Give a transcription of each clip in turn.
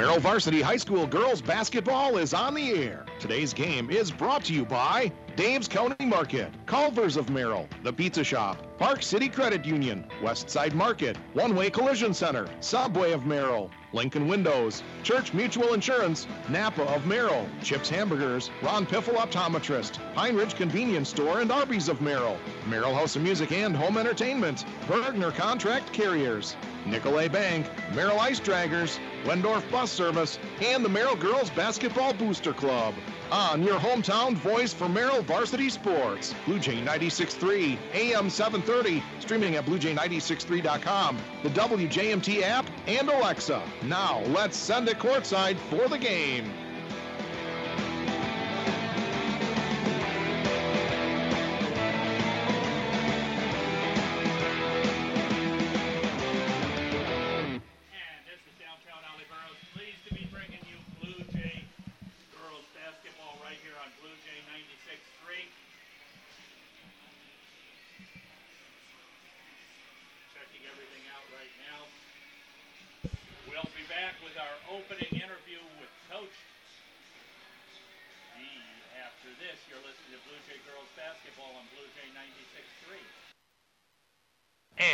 Merrill Varsity High School girls basketball is on the air. Today's game is brought to you by Dave's County Market, Culver's of Merrill, The Pizza Shop, Park City Credit Union, Westside Market, One Way Collision Center, Subway of Merrill, Lincoln Windows, Church Mutual Insurance, Napa of Merrill, Chips Hamburgers, Ron Piffle Optometrist, Pine Ridge Convenience Store, and Arby's of Merrill, Merrill House of Music and Home Entertainment, Bergner Contract Carriers, Nicolet Bank, Merrill Ice Draggers, Wendorf Bus Service, and the Merrill Girls Basketball Booster Club. On your hometown voice for Merrill Varsity Sports, Blue Jay 96.3, AM 730, streaming at bluejay963.com, the WJMT app, and Alexa. Now, let's send it courtside for the game.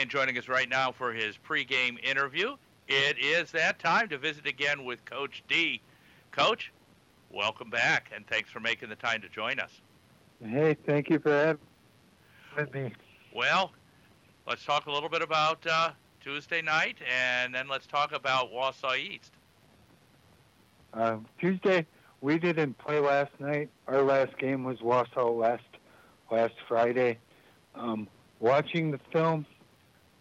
And joining us right now for his pregame interview, it is that time to visit again with Coach D. Coach, welcome back, and thanks for making the time to join us. Hey, thank you for having me. Well, let's talk a little bit about uh, Tuesday night, and then let's talk about Wausau East. Uh, Tuesday, we didn't play last night. Our last game was Wausau last last Friday. Um, watching the film,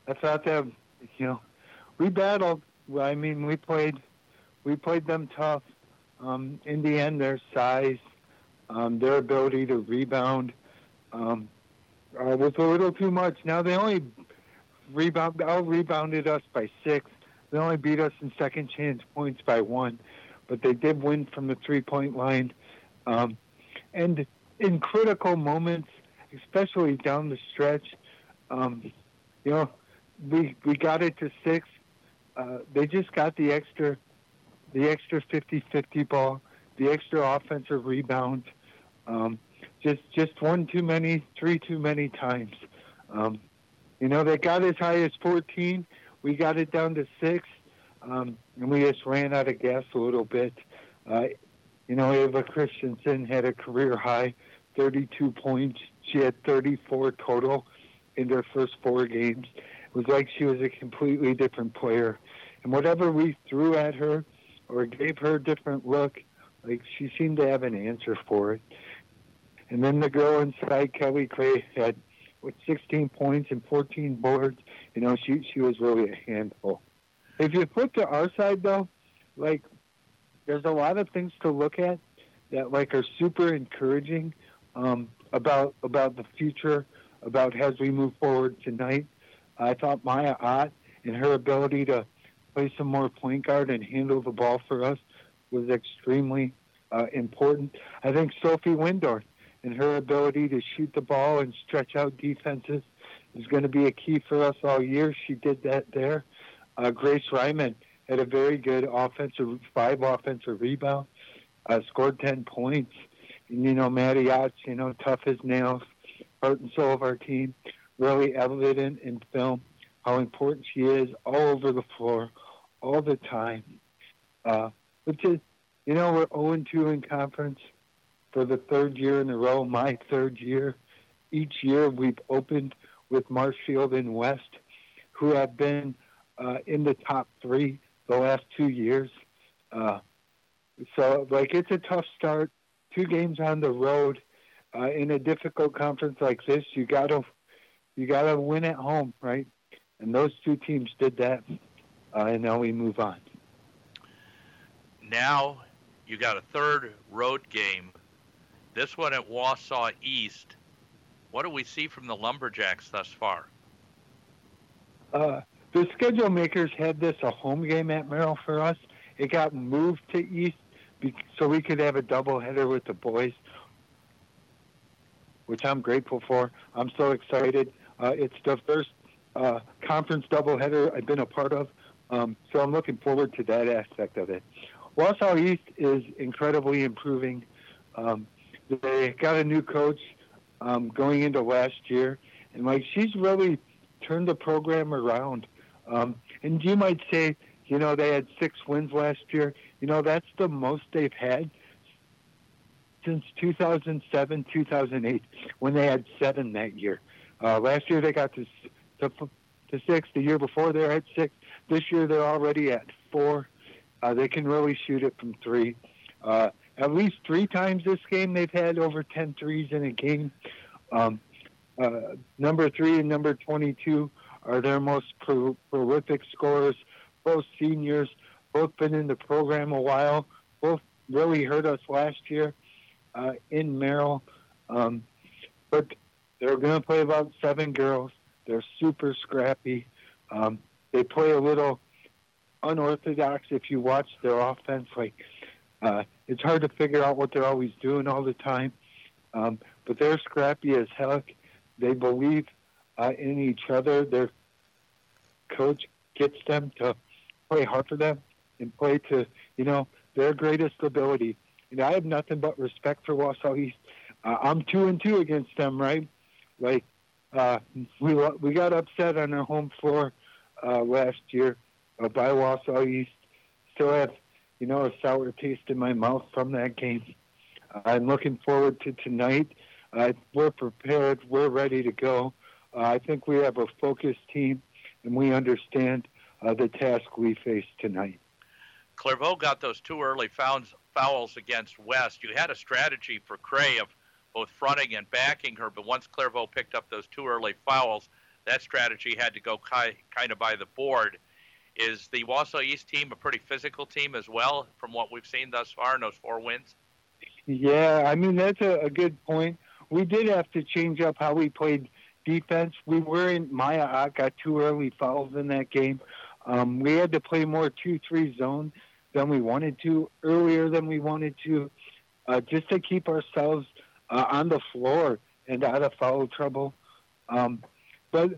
I thought that you know we battled. I mean, we played we played them tough. Um, in the end, their size, um, their ability to rebound, um, uh, was a little too much. Now they only rebound out rebounded us by six. They only beat us in second chance points by one, but they did win from the three point line. Um, and in critical moments, especially down the stretch, um, you know, we we got it to six. Uh, they just got the extra, the extra 50-50 ball, the extra offensive rebound. Um, just just one too many, three too many times. Um, you know, they got as high as 14. We got it down to six, um, and we just ran out of gas a little bit. Uh, you know, Ava Christensen had a career high, 32 points. She had 34 total in their first four games. Was like she was a completely different player. And whatever we threw at her or gave her a different look, like she seemed to have an answer for it. And then the girl inside, Kelly Clay, had with 16 points and 14 boards. You know, she she was really a handful. If you flip to our side though, like there's a lot of things to look at that like are super encouraging um, about about the future, about as we move forward tonight. I thought Maya Ott and her ability to play some more point guard and handle the ball for us was extremely uh, important. I think Sophie Wendorf and her ability to shoot the ball and stretch out defenses is going to be a key for us all year. She did that there. Uh, Grace Ryman had a very good offensive, five offensive rebounds, uh, scored 10 points. And, you know, Maddie Yachts, you know, tough as nails, heart and soul of our team, really evident in film how important she is all over the floor, all the time. Uh, which is, you know, we're 0-2 in conference for the third year in a row, my third year. Each year we've opened with Marshfield and West, who have been uh, in the top three the last two years. Uh, so, like, it's a tough start. Two games on the road uh, in a difficult conference like this. You gotta, you gotta win at home, right? And those two teams did that, uh, and now we move on. Now you got a third road game. This one at Wausau East. What do we see from the Lumberjacks thus far? Uh, the schedule makers had this a home game at Merrill for us. It got moved to East be- so we could have a doubleheader with the boys, which I'm grateful for. I'm so excited. Uh, it's the first uh, conference doubleheader I've been a part of, um, so I'm looking forward to that aspect of it. Wausau East is incredibly improving. Um, they got a new coach um, going into last year, and like she's really turned the program around. Um, and you might say, you know, they had six wins last year. You know, that's the most they've had since 2007, 2008, when they had seven that year. Uh, last year they got to, to to six. The year before they're at six. This year they're already at four. Uh, they can really shoot it from three. Uh, at least three times this game they've had over 10 threes in a game. Um, uh, number three and number 22 are their most pro- prolific scorers. Both seniors, both been in the program a while. Both really hurt us last year uh, in Merrill. Um, but they're going to play about seven girls. They're super scrappy. Um, they play a little unorthodox if you watch their offense. Like uh, it's hard to figure out what they're always doing all the time. Um, but they're scrappy as heck. They believe uh, in each other. Their coach gets them to play hard for them and play to you know their greatest ability. Know, I have nothing but respect for Wausau East. Uh, I'm two and two against them, right? Like uh, we we got upset on our home floor uh, last year uh, by Wausau East. Still have you know a sour taste in my mouth from that game. I'm looking forward to tonight. Uh, we're prepared. We're ready to go. Uh, I think we have a focused team, and we understand uh, the task we face tonight. Clairvaux got those two early fouls, fouls against West. You had a strategy for Cray of both fronting and backing her, but once Clairvaux picked up those two early fouls, that strategy had to go ki- kind of by the board. Is the Wausau East team a pretty physical team as well, from what we've seen thus far in those four wins? Yeah, I mean that's a, a good point. We did have to change up how we played defense. We were in Maya got two early fouls in that game. Um, we had to play more two-three zone than we wanted to earlier than we wanted to, uh, just to keep ourselves uh, on the floor and out of foul trouble. Um, but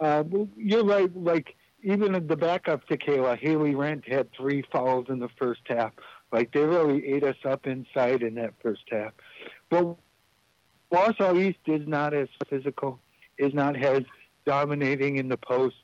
uh, you're right. Like even the backup to Kayla, Haley Rent had three fouls in the first half. Like they really ate us up inside in that first half. But Wausau East is not as physical, is not as dominating in the post.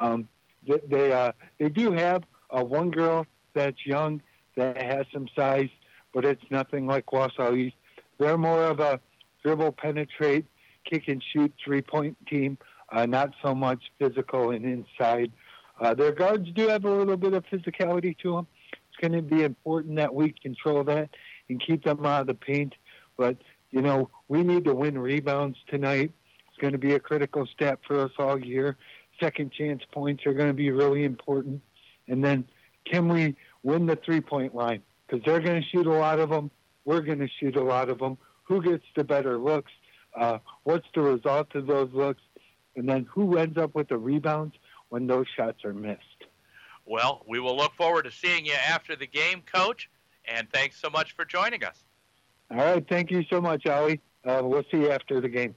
Um, they they, uh, they do have uh, one girl that's young that has some size, but it's nothing like Wausau East. They're more of a dribble, penetrate, kick and shoot three point team, uh, not so much physical and inside. Uh, their guards do have a little bit of physicality to them it's going to be important that we control that and keep them out of the paint. But, you know, we need to win rebounds tonight. It's going to be a critical step for us all year. Second chance points are going to be really important. And then can we win the three point line? Because they're going to shoot a lot of them. We're going to shoot a lot of them. Who gets the better looks? Uh, what's the result of those looks? And then who ends up with the rebounds when those shots are missed? Well, we will look forward to seeing you after the game, Coach. And thanks so much for joining us. All right. Thank you so much, Ali. Uh, we'll see you after the game.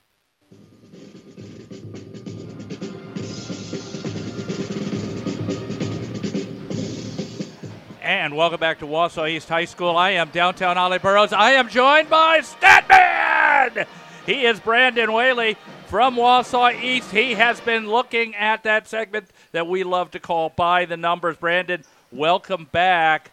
And welcome back to Wausau East High School. I am downtown Ollie Burrows. I am joined by Statman. He is Brandon Whaley from Wausau East. He has been looking at that segment that we love to call by the numbers. Brandon, welcome back.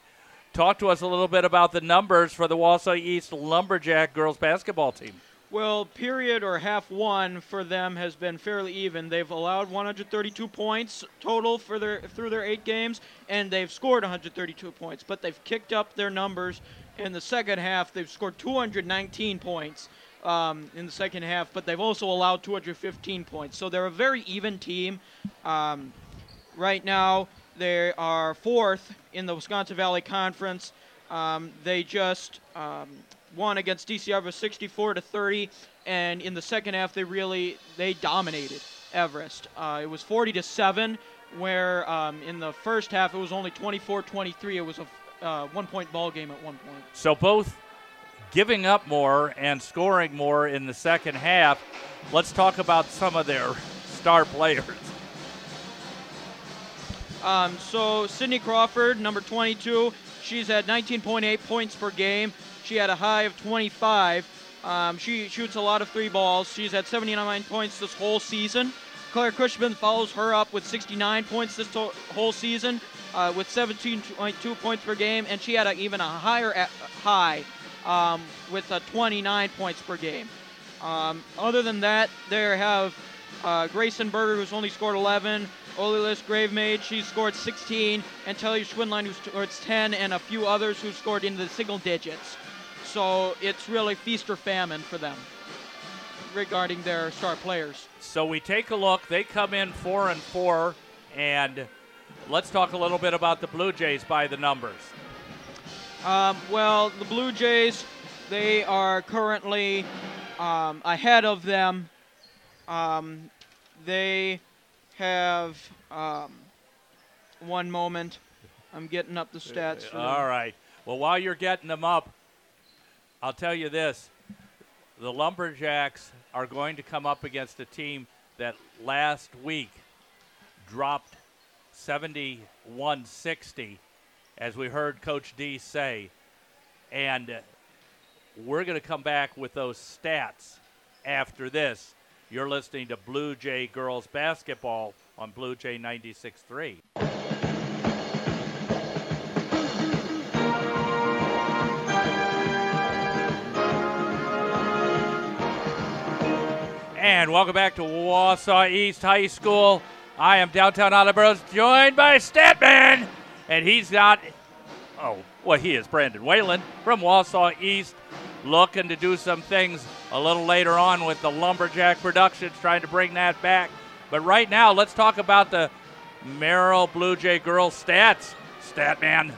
Talk to us a little bit about the numbers for the Wausau East Lumberjack girls basketball team. Well, period or half one for them has been fairly even. They've allowed 132 points total for their through their eight games, and they've scored 132 points. But they've kicked up their numbers in the second half. They've scored 219 points um, in the second half, but they've also allowed 215 points. So they're a very even team. Um, right now, they are fourth in the Wisconsin Valley Conference. Um, they just um, won against DC Everest 64 to 30, and in the second half, they really they dominated Everest. Uh, it was 40 to seven, where um, in the first half it was only 24-23. It was a uh, one-point ball game at one point. So both giving up more and scoring more in the second half. Let's talk about some of their star players. Um, so Sydney Crawford, number 22, she's at 19.8 points per game. She had a high of 25. Um, she shoots a lot of three balls. She's at 79 points this whole season. Claire Cushman follows her up with 69 points this whole season, uh, with 17.2 points per game, and she had a, even a higher high um, with uh, 29 points per game. Um, other than that, there have uh, Grayson Berger, who's only scored 11, Olilis Gravemaid, she's scored 16, and Telly Schwindline, who scored 10, and a few others who scored into the single digits. So it's really feast or famine for them regarding their star players. So we take a look. They come in four and four, and let's talk a little bit about the Blue Jays by the numbers. Um, well, the Blue Jays, they are currently um, ahead of them. Um, they have um, one moment. I'm getting up the stats. For them. All right. Well, while you're getting them up, I'll tell you this. The Lumberjacks are going to come up against a team that last week dropped 71 60, as we heard Coach D say. And we're going to come back with those stats after this. You're listening to Blue Jay Girls Basketball on Blue Jay 96.3. And welcome back to Wausau East High School. I am downtown Attleboro, joined by Statman, and he's got, oh, well, he is Brandon Whaley from Wausau East, looking to do some things a little later on with the Lumberjack Productions, trying to bring that back. But right now, let's talk about the Merrill Blue Jay girls stats. Statman.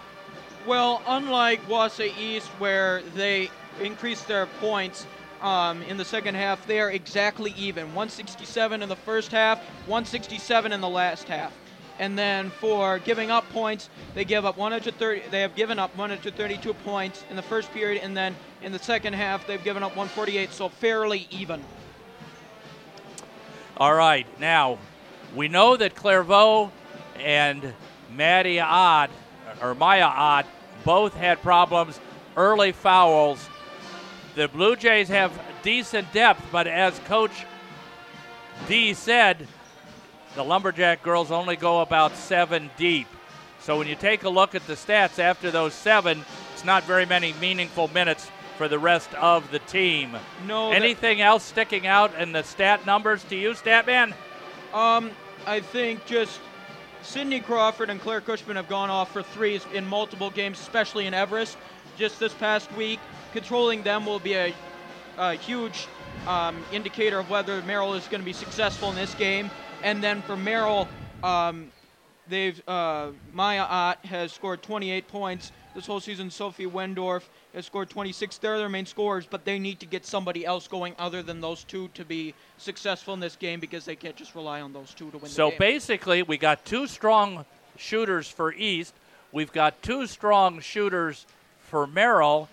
Well, unlike Wausau East, where they increased their points um, in the second half, they are exactly even. 167 in the first half, 167 in the last half. And then for giving up points, they give up 130. They have given up 132 points in the first period, and then in the second half, they've given up 148. So fairly even. All right, now we know that Clairvaux and Maddie Ott or Maya Ott both had problems, early fouls. The Blue Jays have decent depth, but as Coach D said, the Lumberjack girls only go about seven deep. So when you take a look at the stats after those seven, it's not very many meaningful minutes for the rest of the team. No. Anything else sticking out in the stat numbers to you, Statman? Um, I think just Sydney Crawford and Claire Cushman have gone off for threes in multiple games, especially in Everest. Just this past week, controlling them will be a, a huge um, indicator of whether Merrill is going to be successful in this game. And then for Merrill, um, they've uh, Maya Ott has scored 28 points this whole season. Sophie Wendorf has scored 26. They're their main scorers, but they need to get somebody else going other than those two to be successful in this game because they can't just rely on those two to win So the game. basically, we got two strong shooters for East. We've got two strong shooters for Merrill.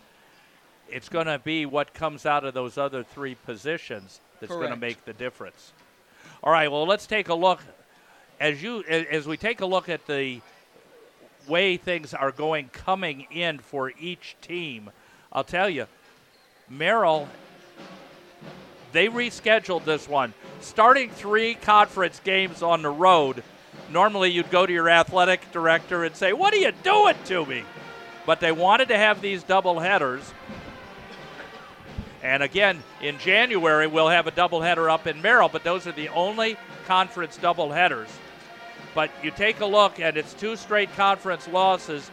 It's going to be what comes out of those other three positions that's going to make the difference. All right. Well, let's take a look as you as we take a look at the way things are going coming in for each team. I'll tell you, Merrill they rescheduled this one. Starting three conference games on the road, normally you'd go to your athletic director and say, What are you doing to me? But they wanted to have these double headers. And again, in January, we'll have a doubleheader up in Merrill, but those are the only conference doubleheaders. But you take a look, and it's two straight conference losses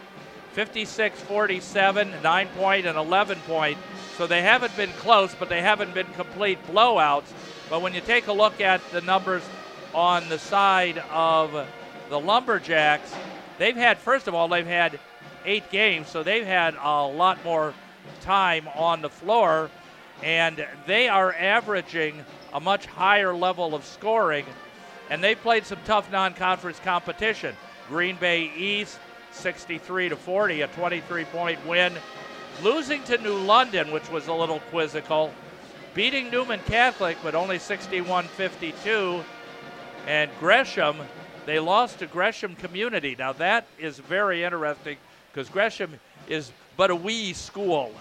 56 47, 9 point, and 11 point. So they haven't been close, but they haven't been complete blowouts. But when you take a look at the numbers on the side of the Lumberjacks, they've had, first of all, they've had eight games, so they've had a lot more time on the floor, and they are averaging a much higher level of scoring. And they played some tough non-conference competition. Green Bay East, 63 to 40, a 23-point win. Losing to New London, which was a little quizzical. Beating Newman Catholic, but only 61-52. And Gresham, they lost to Gresham Community. Now that is very interesting because Gresham is but a wee school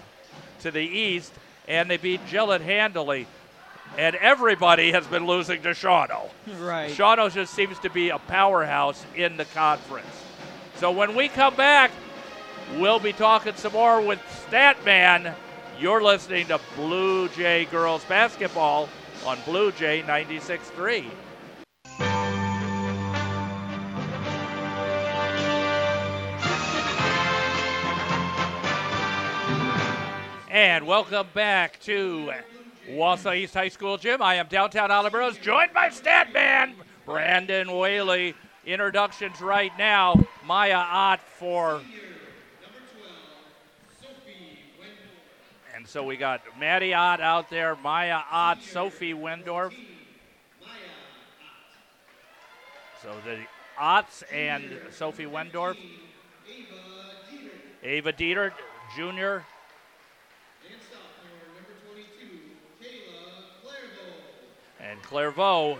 to the east, and they beat Gillett handily. And everybody has been losing to Shawano. Right. Shawano just seems to be a powerhouse in the conference. So when we come back, we'll be talking some more with Statman. You're listening to Blue Jay Girls Basketball on Blue Jay 96.3. And welcome back to Wausau East High School Gym. I am downtown Olive Rose, joined by Statman Brandon Whaley. Introductions right now. Maya Ott for. And so we got Maddie Ott out there, Maya Ott, Sophie Wendorf. So the Otts and Sophie Wendorf. Ava Dieter, Jr., and Clairvaux.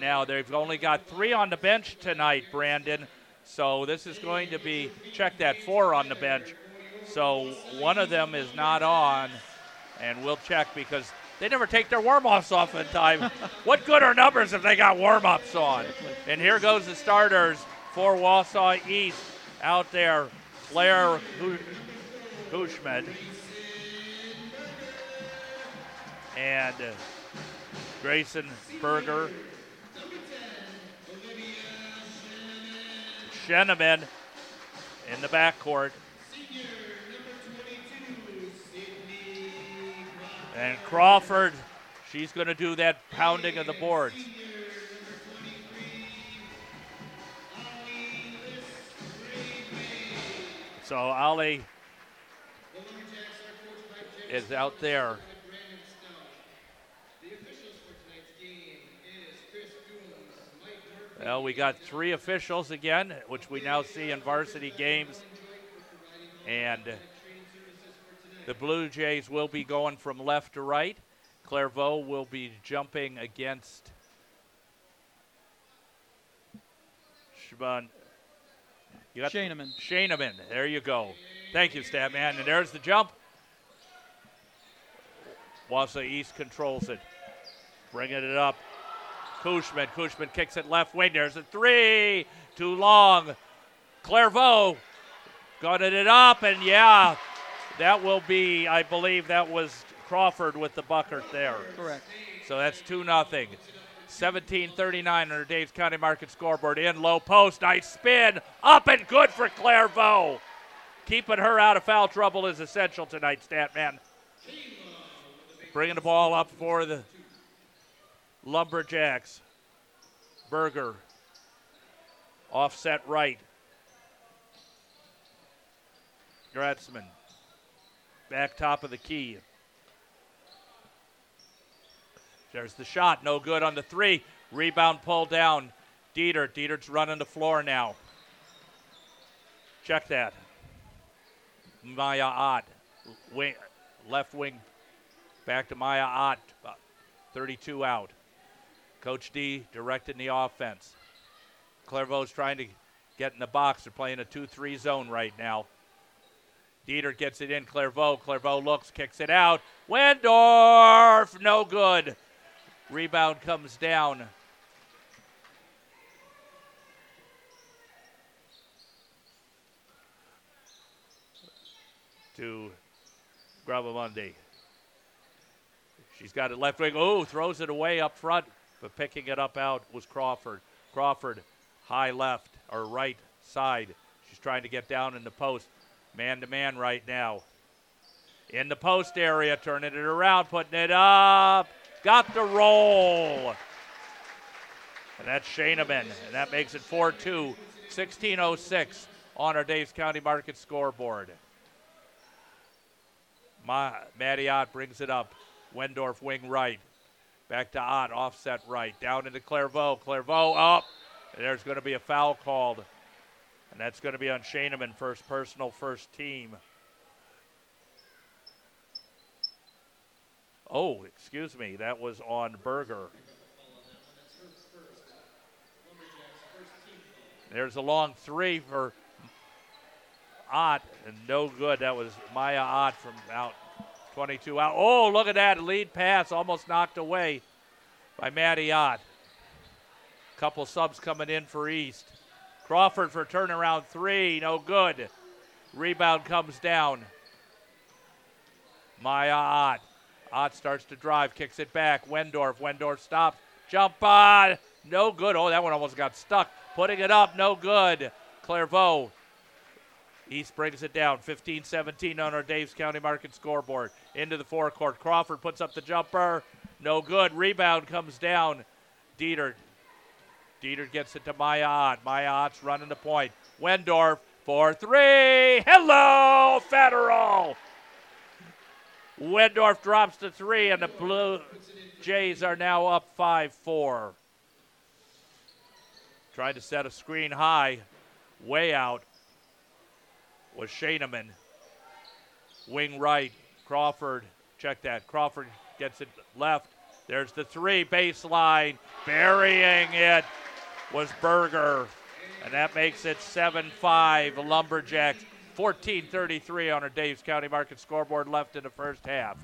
Now they've only got three on the bench tonight, Brandon. So this is going to be check that four on the bench. So one of them is not on, and we'll check because they never take their warm-offs off in time. what good are numbers if they got warm-ups on? And here goes the starters for Wausau East out there. Claire Cushman and Grayson Berger. Sheneman in the backcourt. And Crawford, she's going to do that pounding of the boards. So Ali is out there. Well, we got three officials again, which we now see in varsity games. And the Blue Jays will be going from left to right. Clairvaux will be jumping against Shaban. You got Shaneman. Shaneman. There you go. Thank you, Statman. And there's the jump. Wausau East controls it. Bringing it up. Cushman. Cushman kicks it left wing. There's a three. Too long. Clairvaux gunning it up, and yeah, that will be, I believe that was Crawford with the bucket there. Correct. So that's 2 nothing. 17:39 on our Dave's County Market scoreboard. In low post, nice spin, up and good for Clairvaux. Keeping her out of foul trouble is essential tonight, Statman. Bringing the ball up for the Lumberjacks. Berger. Offset right. Gratzman. Back top of the key. There's the shot. No good on the three. Rebound pulled down. Dieter. Dieter's running the floor now. Check that. Maya Ott. Wing, left wing. Back to Maya Ott. 32 out. Coach D directing the offense. Clairvaux's trying to get in the box. They're playing a 2 3 zone right now. Dieter gets it in. Clairvaux. Clairvaux looks, kicks it out. Wendorf, no good. Rebound comes down. To Gravamonde. She's got it left wing. Oh, throws it away up front, but picking it up out was Crawford. Crawford, high left or right side. She's trying to get down in the post. Man to man right now. In the post area, turning it around, putting it up. Got the roll. And that's Shaneman. And that makes it 4 2, 1606 on our Dave's County Market scoreboard. Ma- Maddie Ott brings it up. Wendorf wing right. Back to Ott, offset right. Down into Clairvaux. Clairvaux up. There's going to be a foul called. And that's going to be on Shaneman, first personal, first team. Oh, excuse me. That was on Berger. There's a long three for Ott, and no good. That was Maya Ott from out 22 out. Oh, look at that lead pass, almost knocked away by Maddie Ott. Couple subs coming in for East. Crawford for turnaround three, no good. Rebound comes down. Maya Ott. Ott starts to drive, kicks it back. Wendorf. Wendorf stops. Jump on. No good. Oh, that one almost got stuck. Putting it up, no good. Clairvaux. East brings it down. 15 17 on our Daves County Market scoreboard. Into the forecourt. Crawford puts up the jumper. No good. Rebound comes down. Dieter. Dieter gets it to Maya Ott. Maya Ott's running the point. Wendorf for three. Hello, Federal. Wendorf drops the three, and the Blue Jays are now up 5 4. Tried to set a screen high, way out was Shaneman. Wing right, Crawford. Check that. Crawford gets it left. There's the three baseline. Burying it was Berger. And that makes it 7 5 Lumberjacks. 14:33 on our Daves County Market scoreboard left in the first half.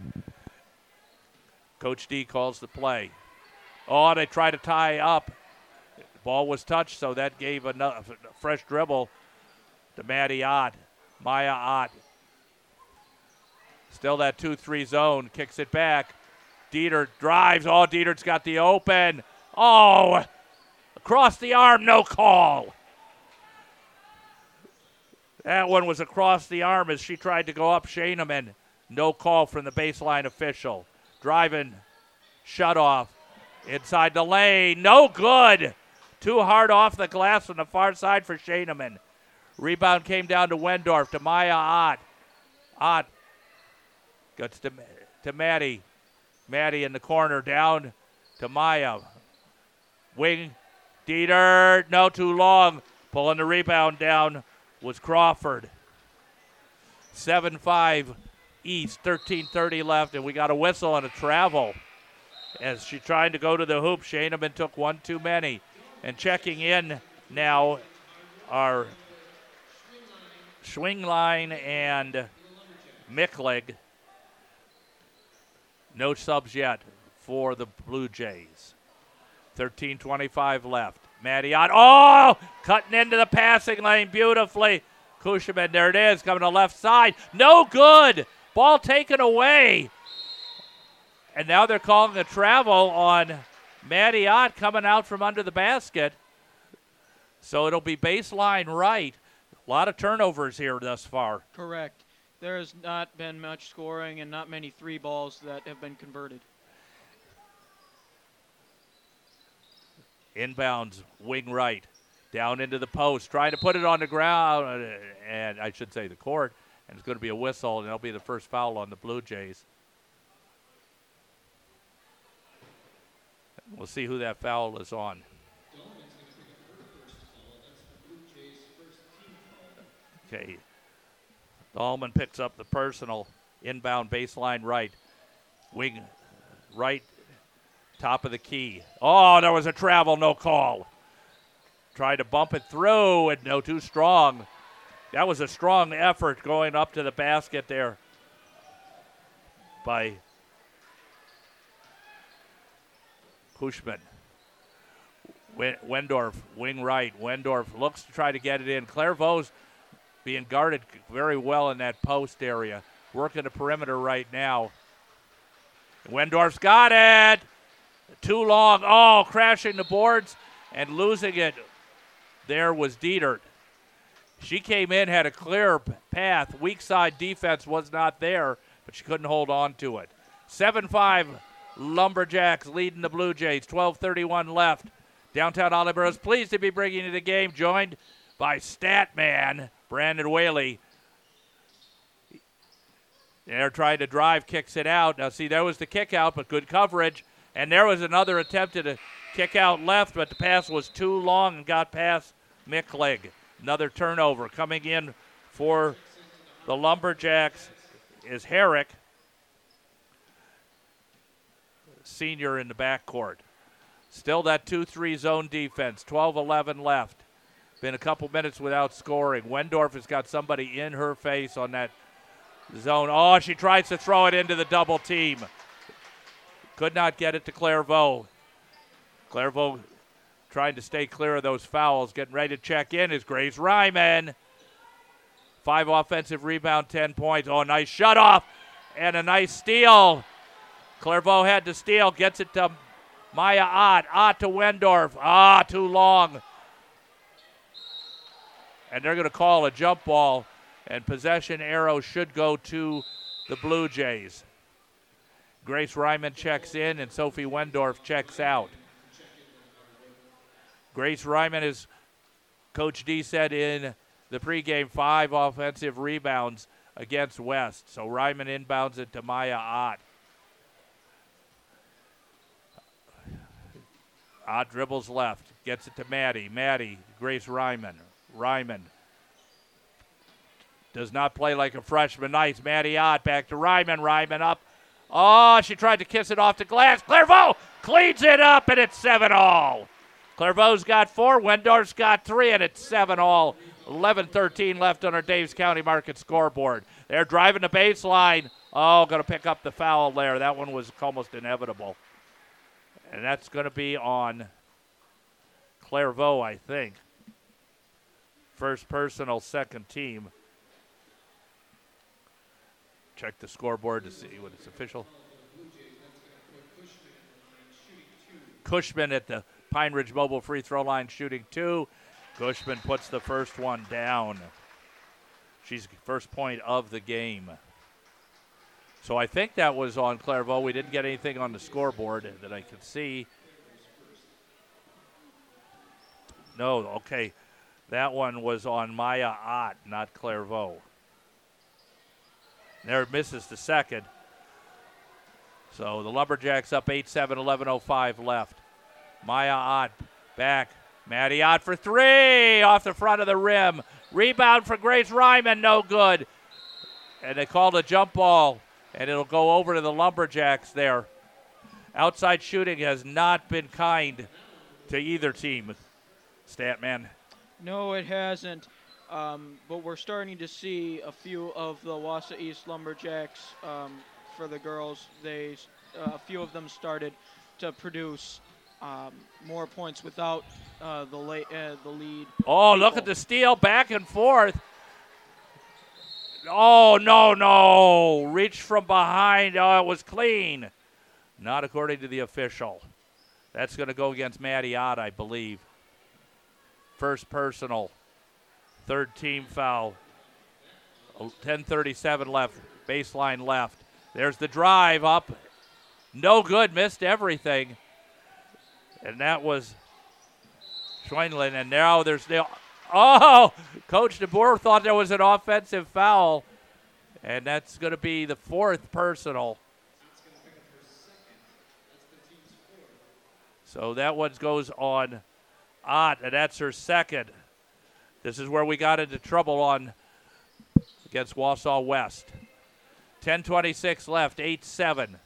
Coach D calls the play. Oh, they try to tie up. Ball was touched, so that gave a fresh dribble to Maddie Ott. Maya Ott. Still that 2 3 zone. Kicks it back. Dieter drives. Oh, Dieter's got the open. Oh, across the arm, no call. That one was across the arm as she tried to go up Shaneman. No call from the baseline official. Driving, shut off. Inside the lane, no good. Too hard off the glass on the far side for Shaneman. Rebound came down to Wendorf, to Maya Ott. Ott gets to, to Maddie. Maddie in the corner, down to Maya. Wing, Dieter, no, too long. Pulling the rebound down was Crawford. 7 5 East, 13.30 left, and we got a whistle and a travel. As she tried to go to the hoop, Shaneman took one too many. And checking in now are Schwingline and Micklig. No subs yet for the Blue Jays. 13.25 left. Maddie on. Oh, cutting into the passing lane beautifully. Cushman, there it is, coming to left side. No good. Ball taken away. And now they're calling a travel on Maddie Ott coming out from under the basket. So it'll be baseline right. A lot of turnovers here thus far. Correct. There has not been much scoring and not many three balls that have been converted. Inbounds, wing right, down into the post, trying to put it on the ground, and I should say the court, and it's going to be a whistle, and it'll be the first foul on the Blue Jays. We'll see who that foul is on. Okay. Dahlman picks up the personal inbound baseline right. Wing right, top of the key. Oh, there was a travel, no call. Tried to bump it through and no too strong. That was a strong effort going up to the basket there by Cushman. Wendorf, wing right. Wendorf looks to try to get it in. Clairvaux being guarded very well in that post area. Working the perimeter right now. Wendorf's got it. Too long. Oh, crashing the boards and losing it. There was Dietert. She came in, had a clear path. Weak side defense was not there, but she couldn't hold on to it. 7 5 Lumberjacks leading the Blue Jays. 12.31 left. Downtown Oliver is pleased to be bringing you the game, joined by Statman Brandon Whaley. They're trying to drive, kicks it out. Now, see, there was the kick out, but good coverage. And there was another attempt at a kick out left, but the pass was too long and got past Micklig. Another turnover coming in for the Lumberjacks is Herrick, senior in the backcourt. Still that 2 3 zone defense. 12 11 left. Been a couple minutes without scoring. Wendorf has got somebody in her face on that zone. Oh, she tries to throw it into the double team. Could not get it to Clairvaux. Clairvaux trying to stay clear of those fouls. Getting ready to check in is Grace Ryman. Five offensive rebound, 10 points. Oh, nice shut off and a nice steal. Clairvaux had to steal, gets it to Maya Ott. Ott to Wendorf. Ah, too long. And they're going to call a jump ball, and possession arrow should go to the Blue Jays. Grace Ryman checks in, and Sophie Wendorf checks out. Grace Ryman, is, Coach D said in the pregame, five offensive rebounds against West. So Ryman inbounds it to Maya Ott. Ott dribbles left, gets it to Maddie. Maddie, Grace Ryman. Ryman does not play like a freshman. Nice. Maddie Ott back to Ryman. Ryman up. Oh, she tried to kiss it off the glass. Clairvaux cleans it up, and it's 7 all. Clairvaux's got four. Wendorf's got three, and it's 7 all. 11 13 left on our Daves County Market scoreboard. They're driving the baseline. Oh, going to pick up the foul there. That one was almost inevitable. And that's going to be on Clairvaux, I think. First personal, second team. Check the scoreboard to see what it's official. Cushman at the Pine Ridge Mobile free throw line shooting two. Cushman puts the first one down. She's first point of the game. So I think that was on Clairvaux. We didn't get anything on the scoreboard that I could see. No, okay. That one was on Maya Ott, not Clairvaux. There it misses the second. So the Lumberjacks up 8 7, 11.05 left. Maya Ott back. Maddie Ott for three off the front of the rim. Rebound for Grace Ryman, no good. And they called a jump ball, and it'll go over to the Lumberjacks there. Outside shooting has not been kind to either team. Statman. No, it hasn't. Um, but we're starting to see a few of the Wausau East Lumberjacks um, for the girls. They, uh, a few of them started to produce um, more points without uh, the la- uh, the lead. Oh, look at the steal back and forth. Oh no no! Reach from behind. Oh, it was clean. Not according to the official. That's going to go against Maddie Ott, I believe. First personal. Third team foul. 10:37 left. Baseline left. There's the drive up. No good. Missed everything. And that was Schweinlin. And now there's the. Oh! Coach DeBoer thought there was an offensive foul. And that's going to be the fourth personal. So that one goes on Ott, and that's her second. This is where we got into trouble on against Wausau West. 10:26 left, 8-7.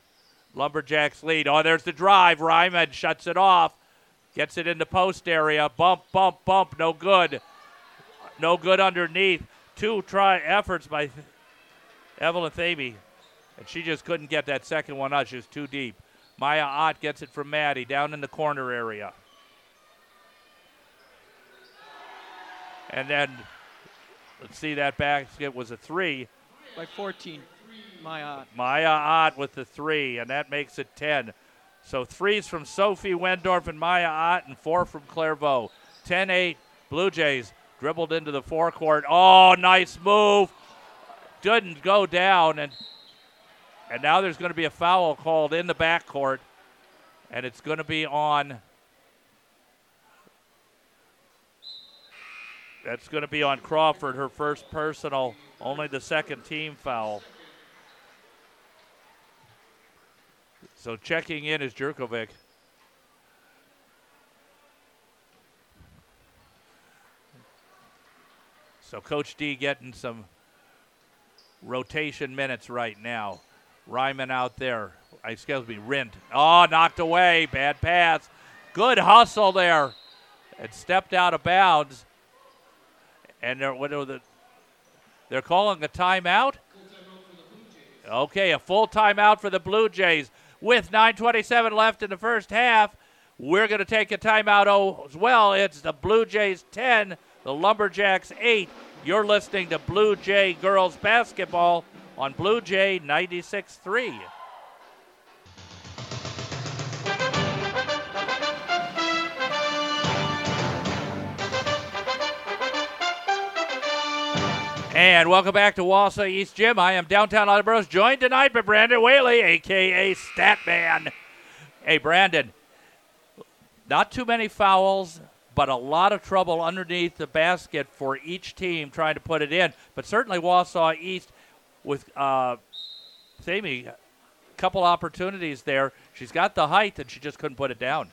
Lumberjacks lead. Oh, there's the drive. Ryman shuts it off. Gets it in the post area. Bump, bump, bump. No good. No good underneath. Two try efforts by Evelyn Thaby. And she just couldn't get that second one out. She was too deep. Maya Ott gets it from Maddie down in the corner area. And then, let's see, that basket was a three. By 14, Maya Ott. Maya Ott with the three, and that makes it 10. So threes from Sophie Wendorf and Maya Ott, and four from Clairvaux. 10 8, Blue Jays dribbled into the forecourt. Oh, nice move. Didn't go down, and and now there's going to be a foul called in the backcourt, and it's going to be on. That's going to be on Crawford, her first personal, only the second team foul. So checking in is Jerkovic. So Coach D getting some rotation minutes right now. Ryman out there. Excuse me, Rint. Oh, ah, knocked away. Bad pass. Good hustle there. And stepped out of bounds. And they're, what are the, they're calling a timeout? Okay, a full timeout for the Blue Jays. With 9.27 left in the first half, we're going to take a timeout as well. It's the Blue Jays 10, the Lumberjacks 8. You're listening to Blue Jay Girls Basketball on Blue Jay 96.3. And welcome back to Wausau East Gym. I am downtown Attleboro, joined tonight by Brandon Whaley, aka Statman. Hey, Brandon, not too many fouls, but a lot of trouble underneath the basket for each team trying to put it in. But certainly Wausau East with uh, Sammy, a couple opportunities there. She's got the height, and she just couldn't put it down.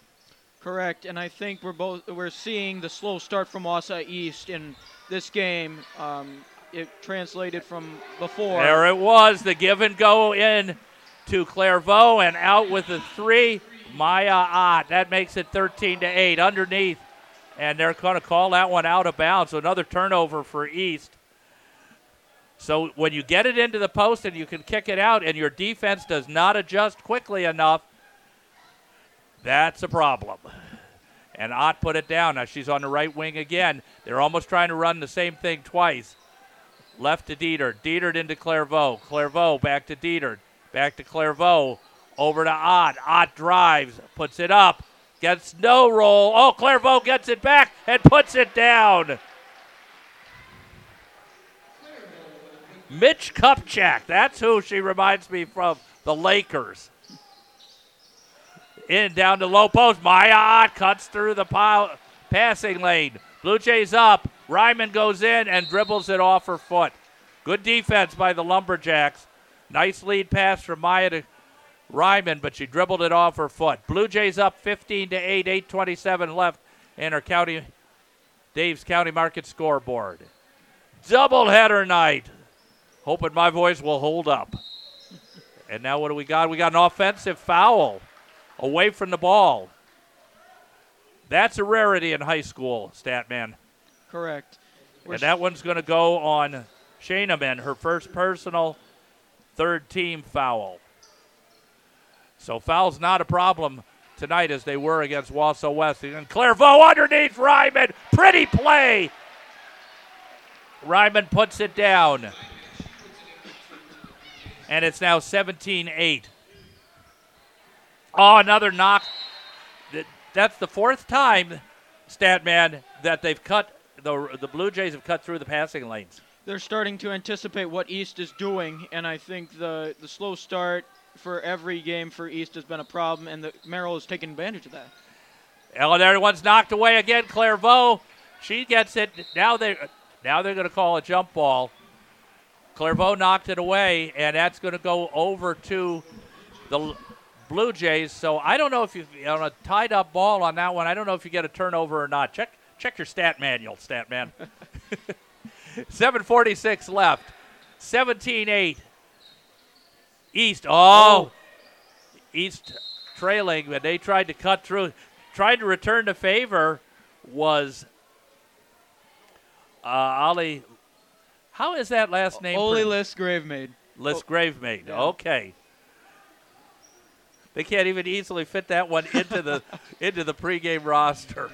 Correct, and I think we're both we're seeing the slow start from Wausau East in this game. Um, it translated from before. There it was, the give and go in to Clairvaux and out with the three. Maya Ott. That makes it 13 to 8 underneath. And they're going to call that one out of bounds. So another turnover for East. So when you get it into the post and you can kick it out and your defense does not adjust quickly enough, that's a problem. And Ott put it down. Now she's on the right wing again. They're almost trying to run the same thing twice. Left to Dieter. Dieter into Clairvaux. Clairvaux back to Dieter. Back to Clairvaux. Over to Ott. Ott drives. Puts it up. Gets no roll. Oh, Clairvaux gets it back and puts it down. Mitch Kupchak. That's who she reminds me from. The Lakers. In down to low post. Maya Ott cuts through the pile, passing lane. Blue Jays up. Ryman goes in and dribbles it off her foot. Good defense by the Lumberjacks. Nice lead pass from Maya to Ryman, but she dribbled it off her foot. Blue Jays up 15 to 8, 8:27 left in our county Dave's County Market scoreboard. Doubleheader night. Hoping my voice will hold up. And now what do we got? We got an offensive foul away from the ball. That's a rarity in high school, Statman. Correct. We're And that one's going to go on Shanaman, her first personal third team foul. So fouls not a problem tonight as they were against Wausau West. And Clairvaux underneath Ryman. Pretty play. Ryman puts it down. And it's now 17 8. Oh, another knock. That's the fourth time, Statman, that they've cut, the, the Blue Jays have cut through the passing lanes. they're starting to anticipate what East is doing, and I think the the slow start for every game for East has been a problem, and the Merrill has taken advantage of that. Oh, there one's knocked away again. Clairvaux, she gets it. Now they now they're going to call a jump ball. Clairvaux knocked it away, and that's going to go over to the Blue Jays. So I don't know if you on a tied up ball on that one. I don't know if you get a turnover or not. Check check your stat manual, stat man. 746 left. 17-8. East. Oh, East trailing, but they tried to cut through. Tried to return the favor was uh, Ali. How is that last name? Oli? List Gravemaid. List Oh, Gravemaid. yeah. Okay. They can't even easily fit that one into the into the pregame roster.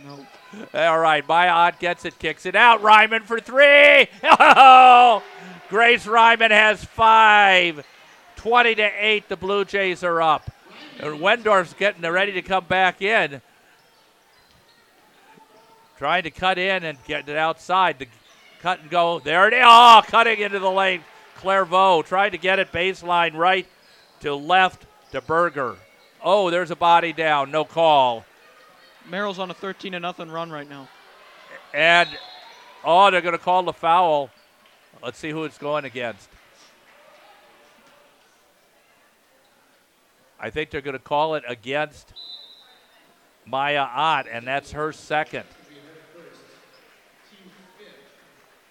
All right, Maya Ott gets it, kicks it out. Ryman for three. Oh, Grace Ryman has five. 20 to 8, the Blue Jays are up. And Wendorf's getting ready to come back in. Trying to cut in and get it outside. The cut and go. There it is. Oh, cutting into the lane. Clairvaux trying to get it baseline right to left to Berger. Oh, there's a body down. No call. Merrill's on a 13 to nothing run right now. And oh, they're going to call the foul. Let's see who it's going against. I think they're going to call it against Maya Ott, and that's her second.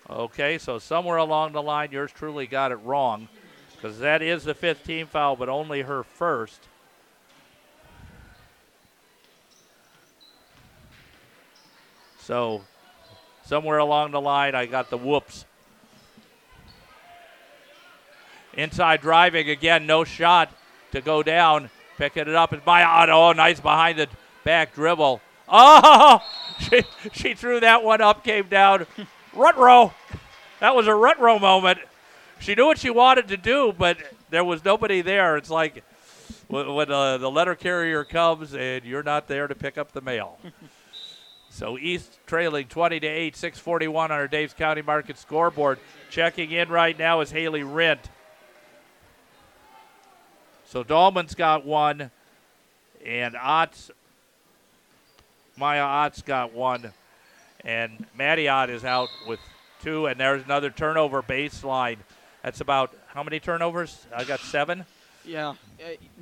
Okay, so somewhere along the line, yours truly got it wrong because that is the fifth team foul, but only her first. So somewhere along the line, I got the whoops. Inside driving again, no shot to go down. Picking it up is my oh, nice behind the back dribble. Oh, she, she threw that one up, came down. Rut row. That was a rut row moment. She knew what she wanted to do, but there was nobody there. It's like when, when uh, the letter carrier comes and you're not there to pick up the mail. so East trailing 20 to 8, 641 on our Daves County Market scoreboard. Checking in right now is Haley Rent. So Dahlman's got one, and Otts, Maya Otts got one, and Maddie Ott is out with two, and there's another turnover baseline. That's about how many turnovers? I got seven. Yeah,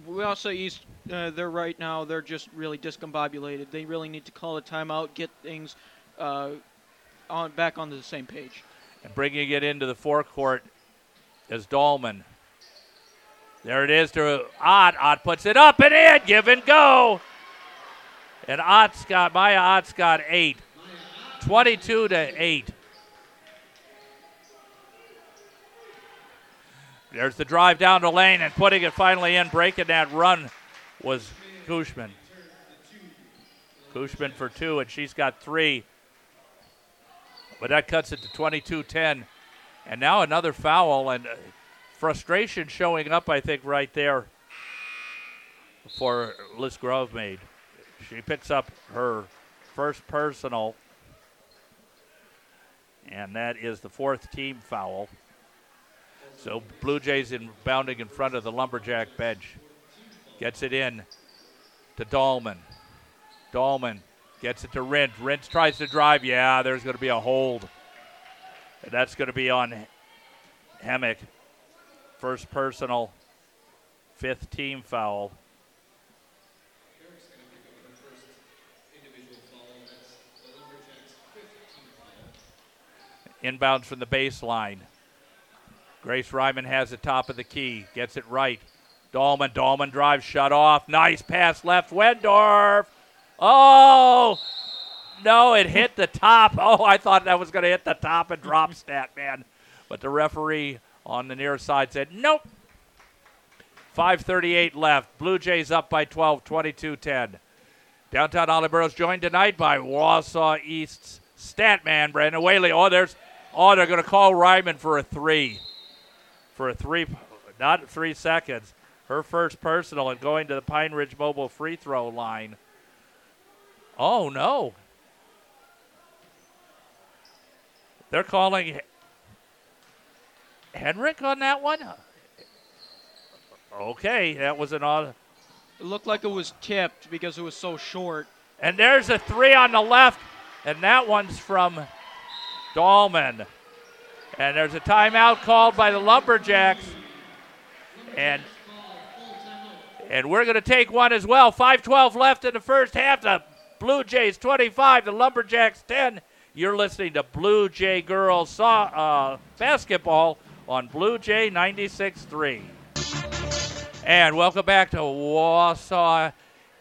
Wausau East, uh, they're right now. They're just really discombobulated. They really need to call a timeout, get things uh, on back onto the same page. And bringing it into the forecourt is Dahlman. There it is to Ott. Ott puts it up and in. Give and go. And Ott's got Maya Ott's got eight. 22 to 8. There's the drive down the lane and putting it finally in, breaking that run was Cushman. Cushman for two, and she's got three. But that cuts it to 22 10. And now another foul, and uh, frustration showing up, I think, right there for Liz Grovemaid. She picks up her first personal, and that is the fourth team foul. So Blue Jays in bounding in front of the Lumberjack bench. Gets it in to Dahlman. Dahlman gets it to Rint. Rint tries to drive. Yeah, there's going to be a hold. And that's going to be on Hemick. First personal, fifth team foul. Inbounds from the baseline. Grace Ryman has the top of the key, gets it right. Dahlman, Dahlman drives, shut off. Nice pass left, Wendorf. Oh, no, it hit the top. Oh, I thought that was going to hit the top and drop stat, man. But the referee on the near side said, nope. 5.38 left. Blue Jays up by 12, 22 10. Downtown Ollie Burroughs joined tonight by Wausau East's stat man, Brandon Whaley. Oh, there's, oh, they're going to call Ryman for a three for a three, not three seconds. Her first personal and going to the Pine Ridge Mobile free throw line. Oh no. They're calling Henrik on that one. Okay, that was an odd. It looked like it was tipped because it was so short. And there's a three on the left, and that one's from Dahlman. And there's a timeout called by the Lumberjacks. And and we're going to take one as well. 5:12 left in the first half. The Blue Jays 25, the Lumberjacks 10. You're listening to Blue Jay Girls saw, uh, basketball on Blue Jay 96.3. And welcome back to Wausau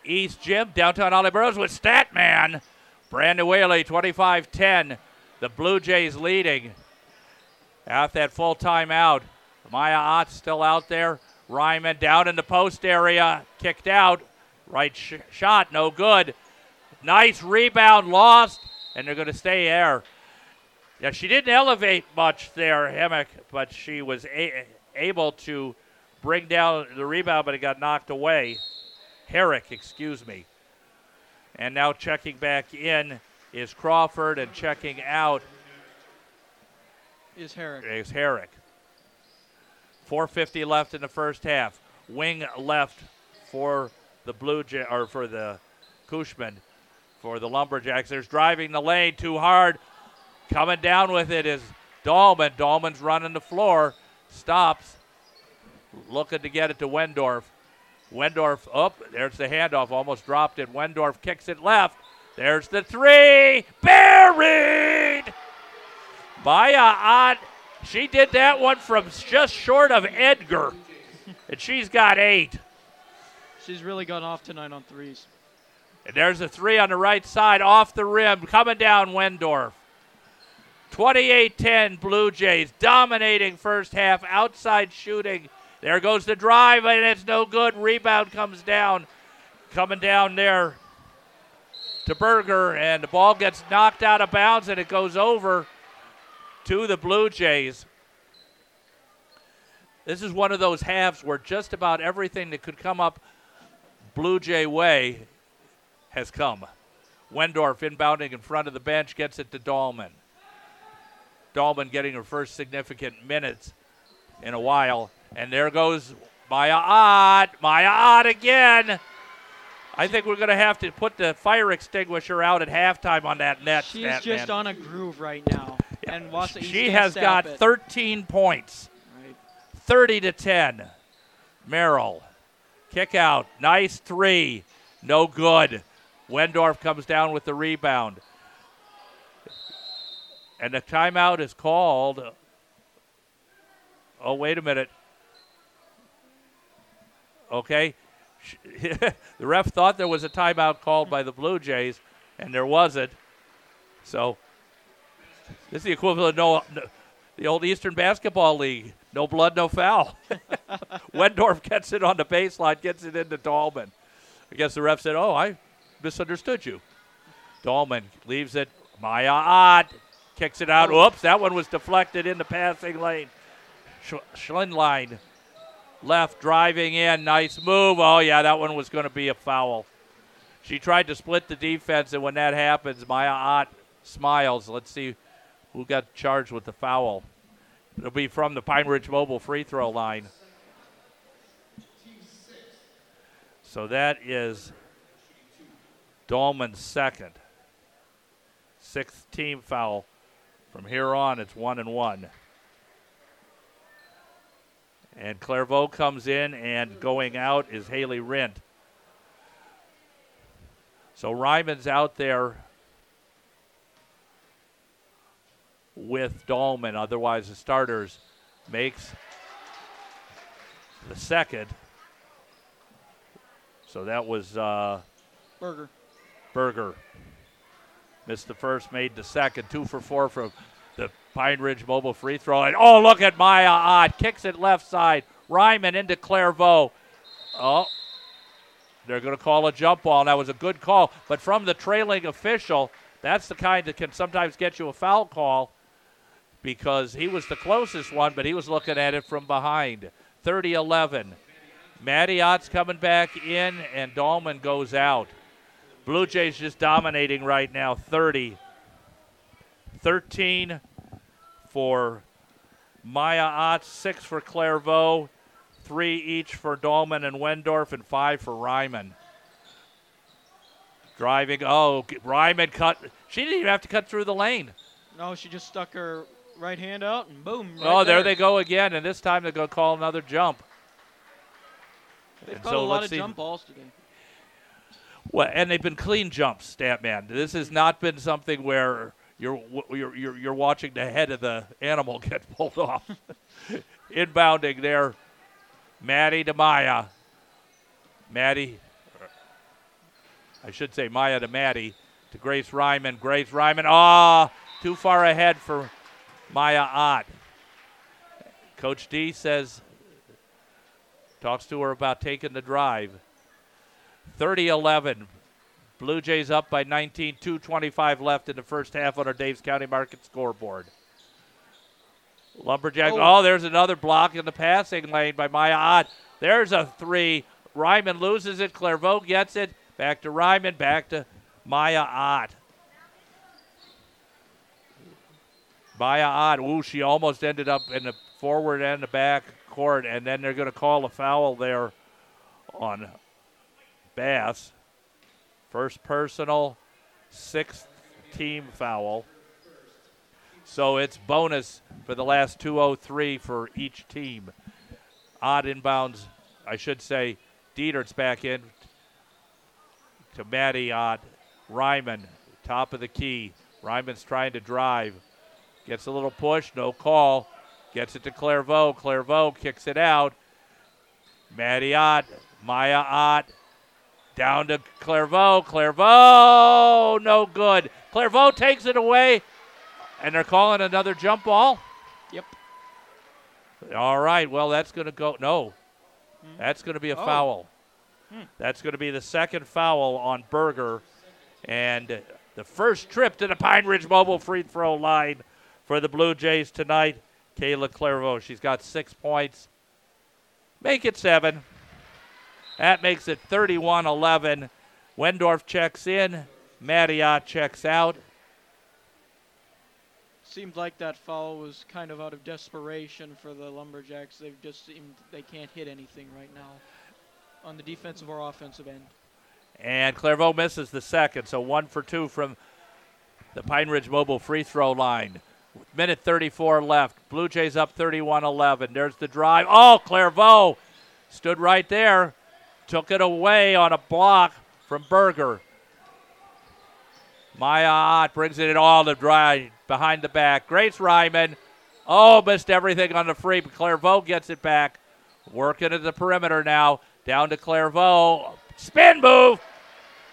East Gym, downtown Ollie Burroughs with Statman. Brandon Whaley, 25 10. The Blue Jays leading. At that full timeout, Maya Ott still out there. Ryman down in the post area, kicked out. Right sh- shot, no good. Nice rebound, lost, and they're going to stay there. Yeah, she didn't elevate much there, Hemick, but she was a- able to bring down the rebound, but it got knocked away. Herrick, excuse me. And now checking back in is Crawford, and checking out is Herrick. Is Herrick. 450 left in the first half. Wing left for the Blue Jay or for the Cushman for the Lumberjacks. There's driving the lane too hard. Coming down with it is Dahlman. Dahlman's running the floor. Stops. Looking to get it to Wendorf. Wendorf up. There's the handoff. Almost dropped it. Wendorf kicks it left. There's the three. Buried. Maya Ott, she did that one from just short of Edgar, and she's got eight. She's really gone off tonight on threes. And there's a three on the right side off the rim, coming down Wendorf. 28-10 Blue Jays dominating first half outside shooting. There goes the drive and it's no good. Rebound comes down. Coming down there to Berger and the ball gets knocked out of bounds and it goes over to the Blue Jays. This is one of those halves where just about everything that could come up Blue Jay way has come. Wendorf inbounding in front of the bench gets it to Dahlman. Dahlman getting her first significant minutes in a while. And there goes Maya Ott. Maya Ott again. I think we're going to have to put the fire extinguisher out at halftime on that net. She's just man. on a groove right now. And East she has got it. 13 points. Right. 30 to 10. Merrill. Kick out. Nice three. No good. Wendorf comes down with the rebound. And the timeout is called. Oh, wait a minute. Okay. the ref thought there was a timeout called by the Blue Jays, and there wasn't. So this is the equivalent of no, no, the old Eastern Basketball League. No blood, no foul. Wendorf gets it on the baseline, gets it into Dahlman. I guess the ref said, "Oh, I misunderstood you." Dahlman leaves it. Maya Ott kicks it out. Oops, that one was deflected in the passing lane. Sch- Schlindline left driving in. Nice move. Oh yeah, that one was going to be a foul. She tried to split the defense, and when that happens, Maya Ott smiles. Let's see who got charged with the foul. It'll be from the Pine Ridge Mobile free throw line. So that is Dolman's second. Sixth team foul. From here on, it's one and one. And Clairvaux comes in, and going out is Haley Rint. So Ryman's out there with Dahlman. Otherwise, the starters makes the second. So that was uh, Burger. Berger. Missed the first, made the second. Two for four from the Pine Ridge mobile free throw. And oh, look at Maya Ott. Kicks it left side. Ryman into Clairvaux. Oh, they're going to call a jump ball. That was a good call. But from the trailing official, that's the kind that can sometimes get you a foul call because he was the closest one, but he was looking at it from behind. 30 11. Maddie Ott's coming back in, and Dahlman goes out. Blue Jays just dominating right now 30 13 for Maya Ott, 6 for Clairvaux, 3 each for Dahlman and Wendorf, and 5 for Ryman. Driving, oh, Ryman cut. She didn't even have to cut through the lane. No, she just stuck her right hand out and boom. oh, right there. they go again, and this time they're going to call another jump. They've And got so a lot of see- jump balls today. Well, and they've been clean jumps, Statman. This has not been something where you're you're you're, you're watching the head of the animal get pulled off. Inbounding there, Maddie to Maya. Maddie, I should say Maya to Maddie to Grace Ryman. Grace Ryman, ah, too far ahead for Maya Ott. Coach D says, talks to her about taking the drive. 30 11. Blue Jays up by 19, 225 left in the first half on our Daves County Market scoreboard. Lumberjack, oh. Oh. there's another block in the passing lane by Maya Ott. There's a three. Ryman loses it. Clairvaux gets it. Back to Ryman, back to Maya Ott. Maya Ott, ooh, she almost ended up in the forward and the back court, and then they're going to call a foul there on Bass. First personal, sixth team foul. So it's bonus for the last 203 for each team. Ott inbounds, I should say, Dietert's back in to Maddie Ott. Ryman, top of the key. Ryman's trying to drive. Gets a little push, no call. Gets it to Clairvaux. Clairvaux kicks it out. Maddie Ott, Maya Ott, down to Clairvaux. Clairvaux, no good. Clairvaux takes it away, And they're calling another jump ball. Yep. All right. Well, that's going to go. No, hmm. that's going to be a Oh. foul. Hmm. That's going to be the second foul on Berger, and the first trip to the Pine Ridge Mobile free throw line for the Blue Jays tonight. Kayla Clairvaux. She's got six points. Make it seven. That makes it 31 11. Wendorf checks in. Maddie Ott checks out. Seemed like that foul was kind of out of desperation for the Lumberjacks. They've just seemed they can't hit anything right now on the defensive or offensive end. And Clairvaux misses the second, so one for two from the Pine Ridge Mobile free throw line. Minute 34 left. Blue Jays up 31 11. There's the drive. Oh, Clairvaux stood right there, took it away on a block from Berger. Maya Ott brings it in all the drive behind the back. Grace Ryman. Oh, missed everything on the free, but Clairvaux gets it back. Working at the perimeter now. Down to Clairvaux. Spin move.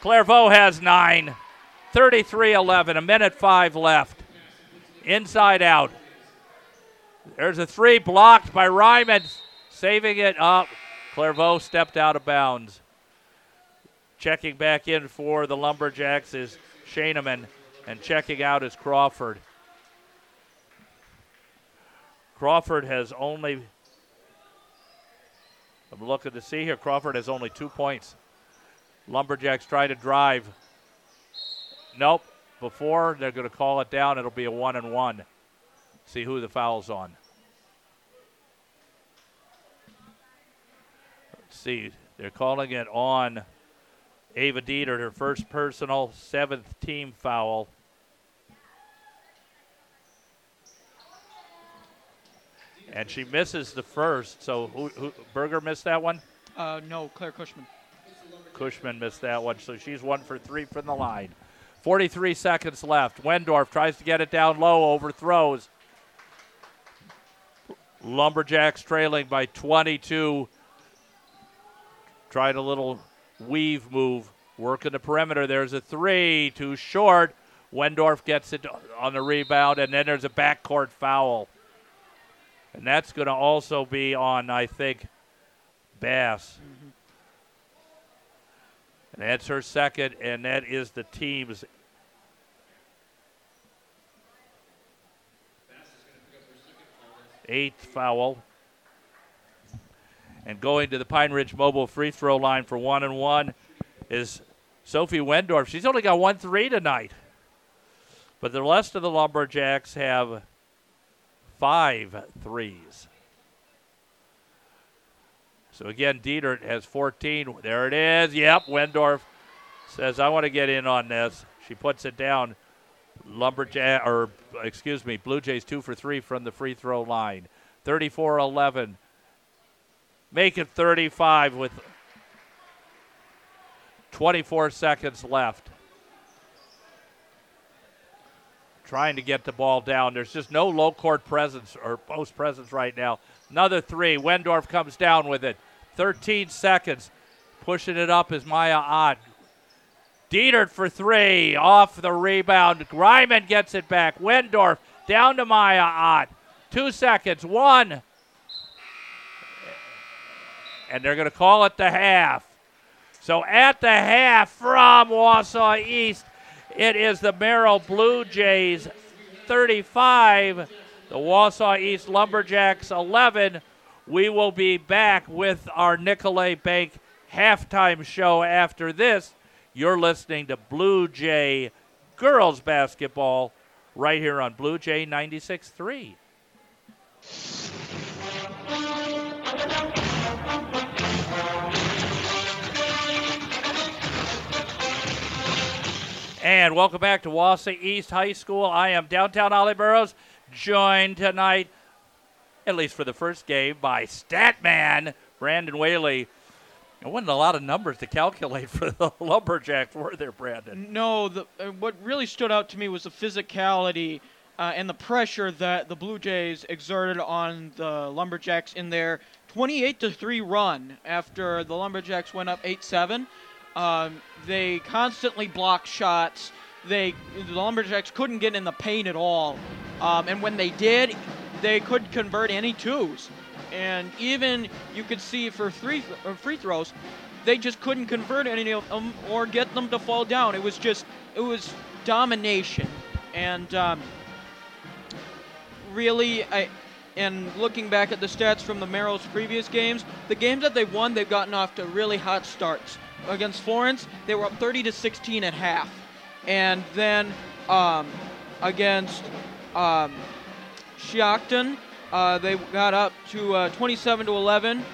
Clairvaux has nine. 33 11. A minute five left. Inside out. There's a three blocked by Ryman. Saving it up. Clairvaux stepped out of bounds. Checking back in for the Lumberjacks is Shaneman, and checking out is Crawford. Crawford has only. I'm looking to see here. Crawford has only two points. Lumberjacks try to drive. Nope. Before they're going to call it down, it'll be a one and one. See who the foul's on. Let's see. They're calling it on Ava Dieter, her first personal, seventh team foul. And she misses the first. So who, who, Berger missed that one? Uh, no, Claire Cushman. Cushman missed that one, so she's one for three from the line. 43 seconds left. Wendorf tries to get it down low, overthrows. Lumberjacks trailing by 22. Tried a little weave move, working the perimeter. There's a three, too short. Wendorf gets it on the rebound, and then there's a backcourt foul. And that's going to also be on, I think, Bass. Mm-hmm. And that's her second, and that is the team's. Eighth foul. And going to the Pine Ridge Mobile free throw line for one and one is Sophie Wendorf. She's only got one three tonight. But the rest of the Lumberjacks have five threes. So again, Dieter has 14. There it is. Yep, Wendorf says, I want to get in on this. She puts it down. Lumberjack, or excuse me, Blue Jays two for three from the free throw line. 34 11. Make it 35 with 24 seconds left. Trying to get the ball down. There's just no low court presence or post presence right now. Another three. Wendorf comes down with it. 13 seconds. Pushing it up is Maya Ott. Dietert for three. Off the rebound. Ryman gets it back. Wendorf down to Maya Ott. Two seconds. One. And they're going to call it the half. So at the half from Wausau East, it is the Merrill Blue Jays 35, the Wausau East Lumberjacks 11. We will be back with our Nicolet Bank halftime show after this. You're listening to Blue Jay girls basketball right here on Blue Jay 96.3. And welcome back to Wausau East High School. I am downtown Ollie Burrows, joined tonight, at least for the first game, by Statman Brandon Whaley. It wasn't a lot of numbers to calculate for the Lumberjacks, were there, Brandon? No, the, uh, what really stood out to me was the physicality uh, and the pressure that the Blue Jays exerted on the Lumberjacks in their 28 to 3 run after the Lumberjacks went up 8 7. Um, they constantly blocked shots. They the Lumberjacks couldn't get in the paint at all, Um, and when they did, they could convert any twos. And even you could see for three free throws, they just couldn't convert any of them or get them to fall down. It was just, it was domination. And um, really, I, and looking back at the stats from the Merrill's previous games, the games that they've won, they've gotten off to really hot starts. Against Florence, they were up 30 to 16 at half, and then um, against um, Shiocton, uh, they got up to uh, 27 to 11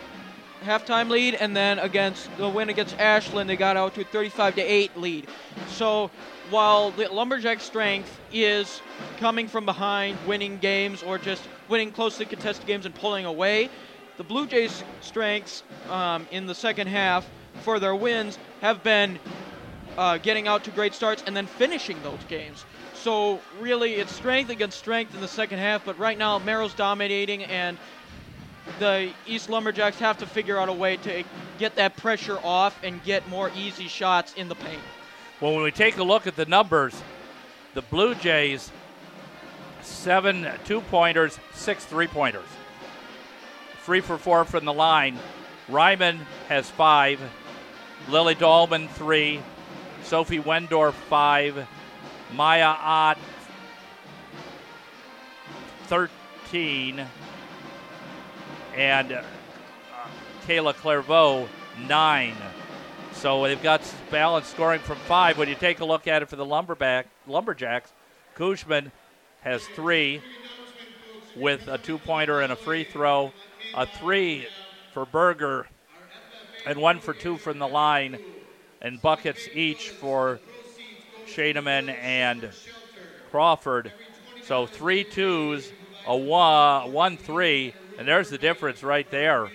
halftime lead, and then against the win against Ashland, they got out to a 35 to 8 lead. So while the Lumberjack strength is coming from behind, winning games, or just winning closely contested games and pulling away, the Blue Jays' strengths um, in the second half for their wins have been uh, getting out to great starts and then finishing those games. So really, it's strength against strength in the second half. But right now, Merrill's dominating, and the East Lumberjacks have to figure out a way to get that pressure off and get more easy shots in the paint. Well, when we take a look at the numbers, the Blue Jays seven two pointers, six three pointers. Three for four from the line. Ryman has five. Lily Dahlman three. Sophie Wendorf five. Maya Ott 13. And uh, Kayla Clairvaux nine. So they've got balanced scoring from five. When you take a look at it for the Lumberback Lumberjacks, Cushman has three with a two-pointer and a free throw, a three for Berger, and one for two from the line, and buckets each for Scheidemann and Crawford. So three twos, a one, one three, and there's the difference right there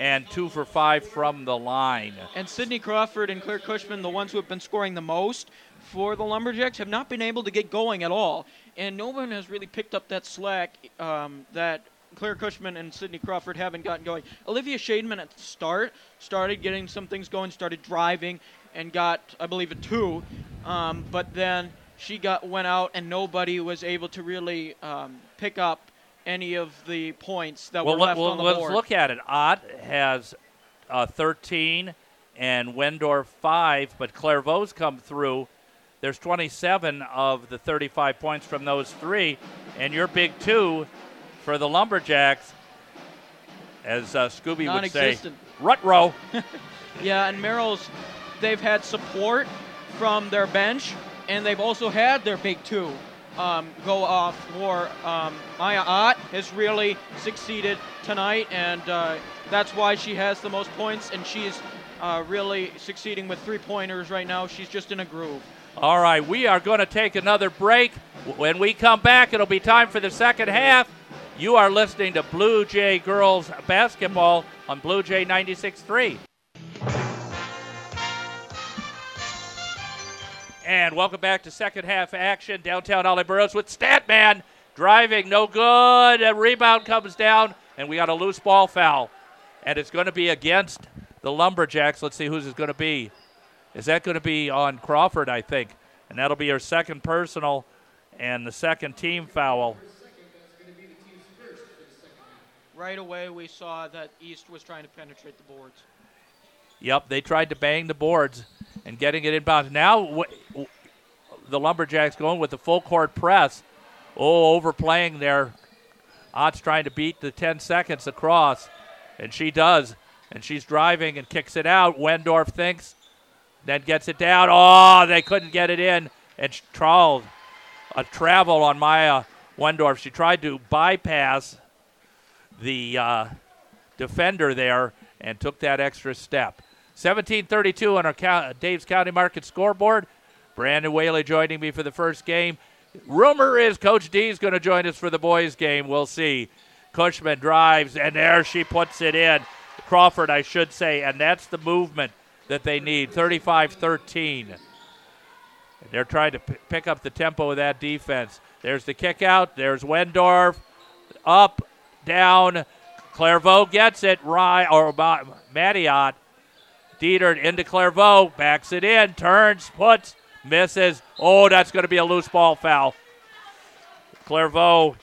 and two for five from the line. And Sydney Crawford and Claire Cushman, the ones who have been scoring the most for the Lumberjacks, have not been able to get going at all. And no one has really picked up that slack um, that Claire Cushman and Sydney Crawford haven't gotten going. Olivia Shademan at the start started getting some things going, started driving, and got, I believe, a two. Um, but then she got went out, and nobody was able to really um, pick up any of the points that well, were left well, on the let's board. look at it. Ott has uh, 13 and Wendorf 5, but Clairvaux's come through. There's 27 of the 35 points from those three, and your big two for the Lumberjacks, as uh, Scooby would say, rut row. Yeah, and Merrill's, they've had support from their bench, and they've also had their big two um, go off for um, Maya Ott has really succeeded tonight, and uh, that's why she has the most points, and she's uh, really succeeding with three pointers right now. She's just in a groove. All right, we are going to take another break. When we come back, it'll be time for the second half. You are listening to Blue Jay Girls Basketball on Blue Jay 96.3. And welcome back to second half action. Downtown Ollie Burrows with Statman driving, no good. A rebound comes down, and we got a loose ball foul. And it's going to be against the Lumberjacks. Let's see whose it's going to be. Is that going to be on Crawford, I think? And that'll be her second personal and the second team foul. Right away, we saw that East was trying to penetrate the boards. Yep, they tried to bang the boards and getting it inbounds. Now the Lumberjacks going with the full court press. Oh, overplaying there. Ott's trying to beat the 10 seconds across, and she does. And she's driving and kicks it out. Wendorf thinks, then gets it down. Oh, they couldn't get it in. And Charles, a travel on Maya Wendorf. She tried to bypass the uh, defender there and took that extra step. 1732 on our Co- uh, Dave's County Market scoreboard. Brandon Whaley joining me for the first game. Rumor is Coach D is going to join us for the boys' game. We'll see. Cushman drives, and there she puts it in. Crawford, I should say, and that's the movement that they need 35 13. They're trying to p- pick up the tempo of that defense. There's the kick out. There's Wendorf. Up, down. Clairvaux gets it. Rye, or Ma- Maddie Ott. Dieter into Clairvaux. Backs it in. Turns, puts, misses. Oh, that's going to be a loose ball foul. Clairvaux,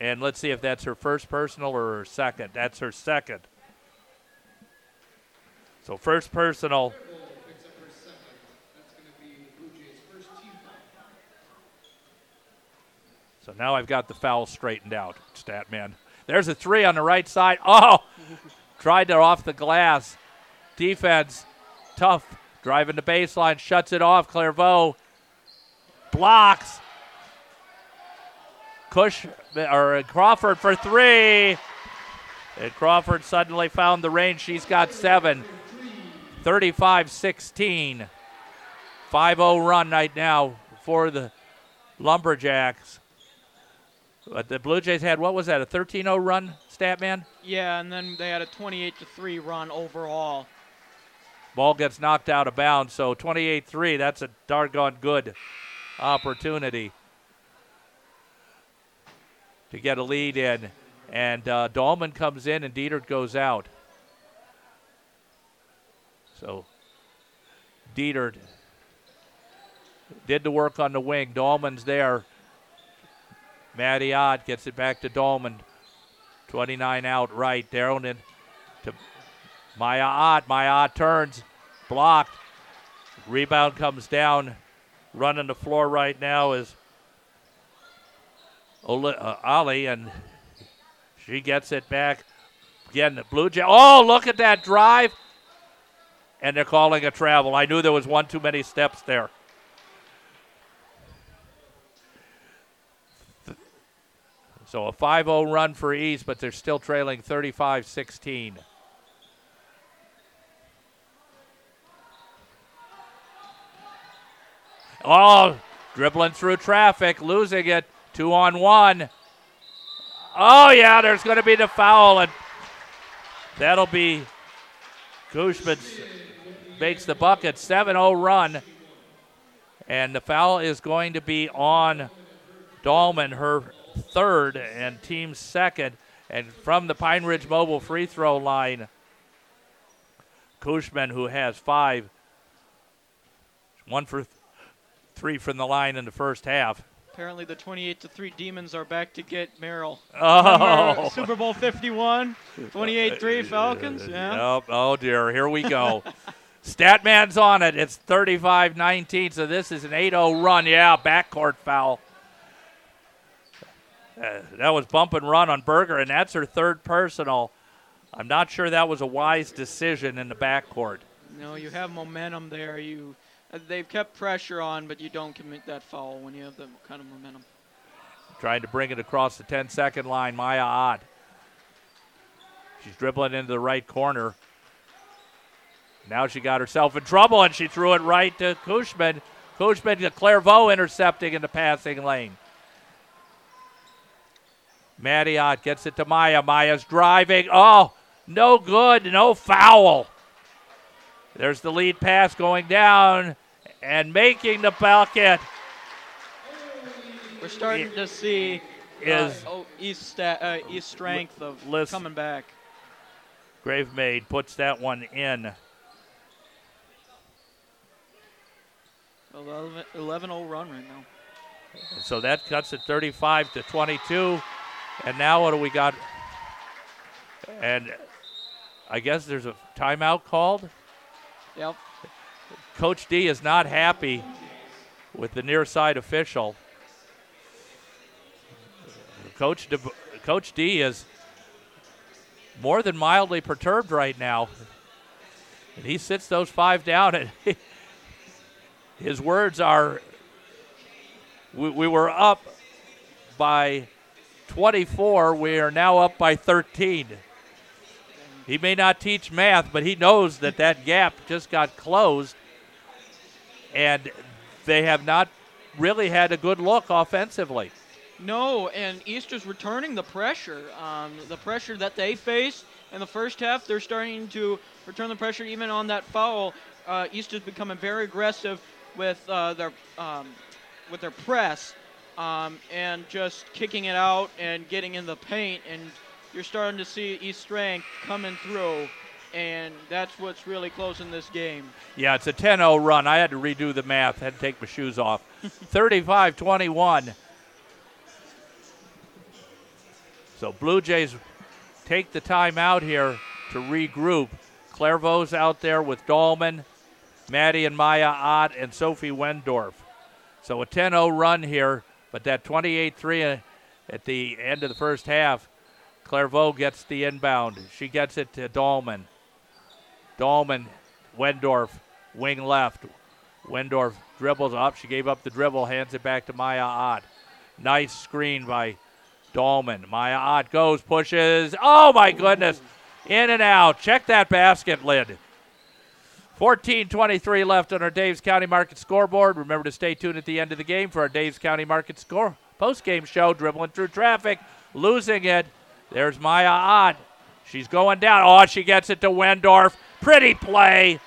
and let's see if that's her first personal or her second. That's her second. So first personal. So now I've got the foul straightened out, Statman. There's a three on the right side. Oh, tried to off the glass. Defense, tough. Driving the baseline, shuts it off. Clairvaux blocks. Cush or uh, Crawford for three. And Crawford suddenly found the range. She's got seven. 35 16. 5 0 run right now for the Lumberjacks. But the Blue Jays had, what was that, a 13 0 run, Statman? Yeah, and then they had a 28 to 3 run overall. Ball gets knocked out of bounds, so 28 3. That's a doggone good opportunity to get a lead in. And uh, Dahlman comes in and Dietert goes out. So Dietert did the work on the wing. Dahlman's there. Maddie Ott gets it back to Dahlman. 29 out right. In to Maya Ott. Maya Ott turns. Blocked. Rebound comes down. Running the floor right now is Oli, uh, Ali, and she gets it back. Again, the Blue Jay. Oh, look at that drive. And they're calling a travel. I knew there was one too many steps there. So a 5 0 run for East, but they're still trailing 35 16. Oh, dribbling through traffic, losing it. Two on one. Oh, yeah, there's going to be the foul, and that'll be Cushman makes the bucket. 7 0 run. And the foul is going to be on Dahlman, her third and team second. And from the Pine Ridge Mobile free throw line, Cushman, who has five, one for three from the line in the first half. Apparently, the 28 to 3 Demons are back to get Merrill. Oh. Super Bowl 51, 28 3 Falcons. Yeah. Yep. Oh, dear. Here we go. Statman's on it. It's 35 19, so this is an 8 0 run. Yeah, backcourt foul. Uh, that was bump and run on Berger, and that's her third personal. I'm not sure that was a wise decision in the backcourt. No, you have momentum there. You, Uh, they've kept pressure on, but you don't commit that foul when you have the kind of momentum. Trying to bring it across the 10 second line, Maya Ott. She's dribbling into the right corner. Now she got herself in trouble and she threw it right to Cushman. Cushman to Clairvaux intercepting in the passing lane. Maddie Ott gets it to Maya. Maya's driving. Oh, no good. No foul. There's the lead pass going down and making the bucket. We're starting to see Is uh, oh, East sta- uh, East strength of listen. coming back. Gravemaid puts that one in. 11 0 run right now. So that cuts it 35 to 22. And now what do we got? And I guess there's a timeout called. Yep. Coach D is not happy with the near side official. Coach D, Coach D is more than mildly perturbed right now. And he sits those five down, and his words are we, we were up by 24. We are now up by 13. He may not teach math, but he knows that that gap just got closed, and they have not really had a good look offensively. No, and Easter's returning the pressure. Um, the pressure that they faced in the first half, they're starting to return the pressure even on that foul. Uh, Easter's becoming very aggressive with uh, their um, with their press um, and just kicking it out and getting in the paint. And you're starting to see East strength coming through, and that's what's really closing this game. Yeah, it's a 10 0 run. I had to redo the math, had to take my shoes off. 35 21. So Blue Jays take the time out here to regroup. Clairvaux's out there with Dahlman, Maddie and Maya Ott, and Sophie Wendorf. So a 10 0 run here, but that 28 3 uh, at the end of the first half, Clairvaux gets the inbound. She gets it to Dahlman. Dahlman, Wendorf, wing left. Wendorf dribbles up. She gave up the dribble, hands it back to Maya Ott. Nice screen by Dahlman. Maya Ott goes, pushes. Oh my goodness. In and out. Check that basket lid. 14:23 left on our Daves County Market scoreboard. Remember to stay tuned at the end of the game for our Daves County Market score post-game show. Dribbling through traffic, losing it. There's Maya Ott. She's going down. Oh, she gets it to Wendorf. Pretty play,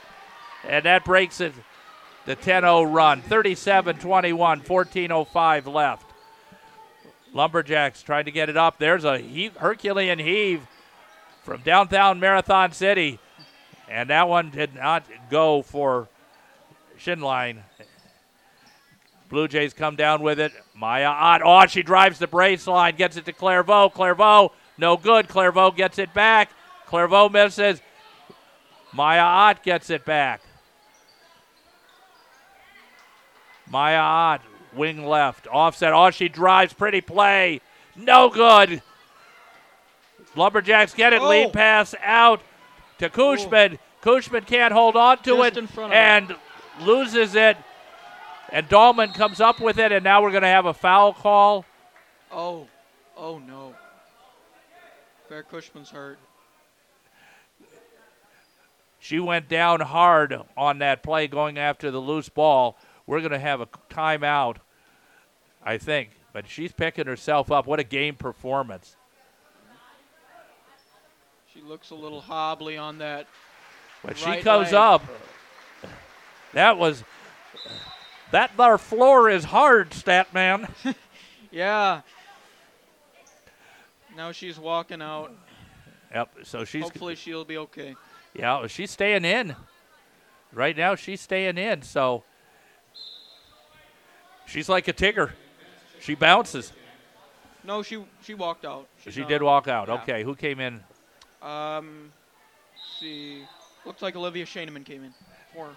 and that breaks it. The 10-0 run. 37-21. 14:05 left. Lumberjacks trying to get it up. There's a heave, Herculean heave from downtown Marathon City. And that one did not go for Shinline. Blue Jays come down with it. Maya Ott. Oh, she drives the brace line, gets it to Clairvaux. Clairvaux, no good. Clairvaux gets it back. Clairvaux misses. Maya Ott gets it back. Maya Ott, wing left, offset. Oh, she drives. Pretty play. No good. Lumberjacks get it. Oh. Lead pass out to Cushman. Cushman oh. can't hold on to Just it in front of and loses it. And Dahlman comes up with it, and now we're going to have a foul call. Oh, oh no. Bear Cushman's hurt. She went down hard on that play going after the loose ball. We're going to have a timeout, I think. But she's picking herself up. What a game performance. She looks a little hobbly on that. When she comes leg. up, that was. That our floor is hard, stat man. Yeah. Now she's walking out. yep. So she's Hopefully she'll be okay. Yeah, she's staying in. Right now, she's staying in. So she's like a Tigger. She bounces. No, she she walked out. She's she not- did walk out. yeah. Okay, who came in? Um, let's see. Looks like Olivia Shaneman came in. For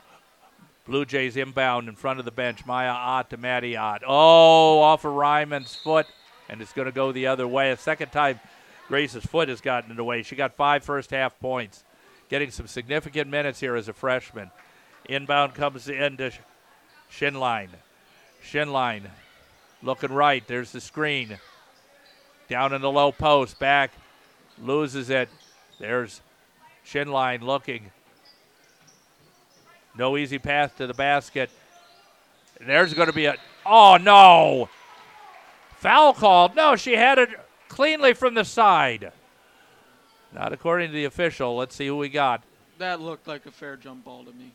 Blue Jays inbound in front of the bench. Maya Ott to Maddie Ott. Oh, off of Ryman's foot, and it's going to go the other way. A second time, Grace's foot has gotten in the way. She got five first half points, getting some significant minutes here as a freshman. Inbound comes in to Sh- Shinline. Shinline looking right. There's the screen. Down in the low post. Back. Loses it. There's Shinline looking. No easy path to the basket. There's going to be a. Oh, no. Foul called. No, she had it cleanly from the side. Not according to the official. Let's see who we got. that looked like a fair jump ball to me.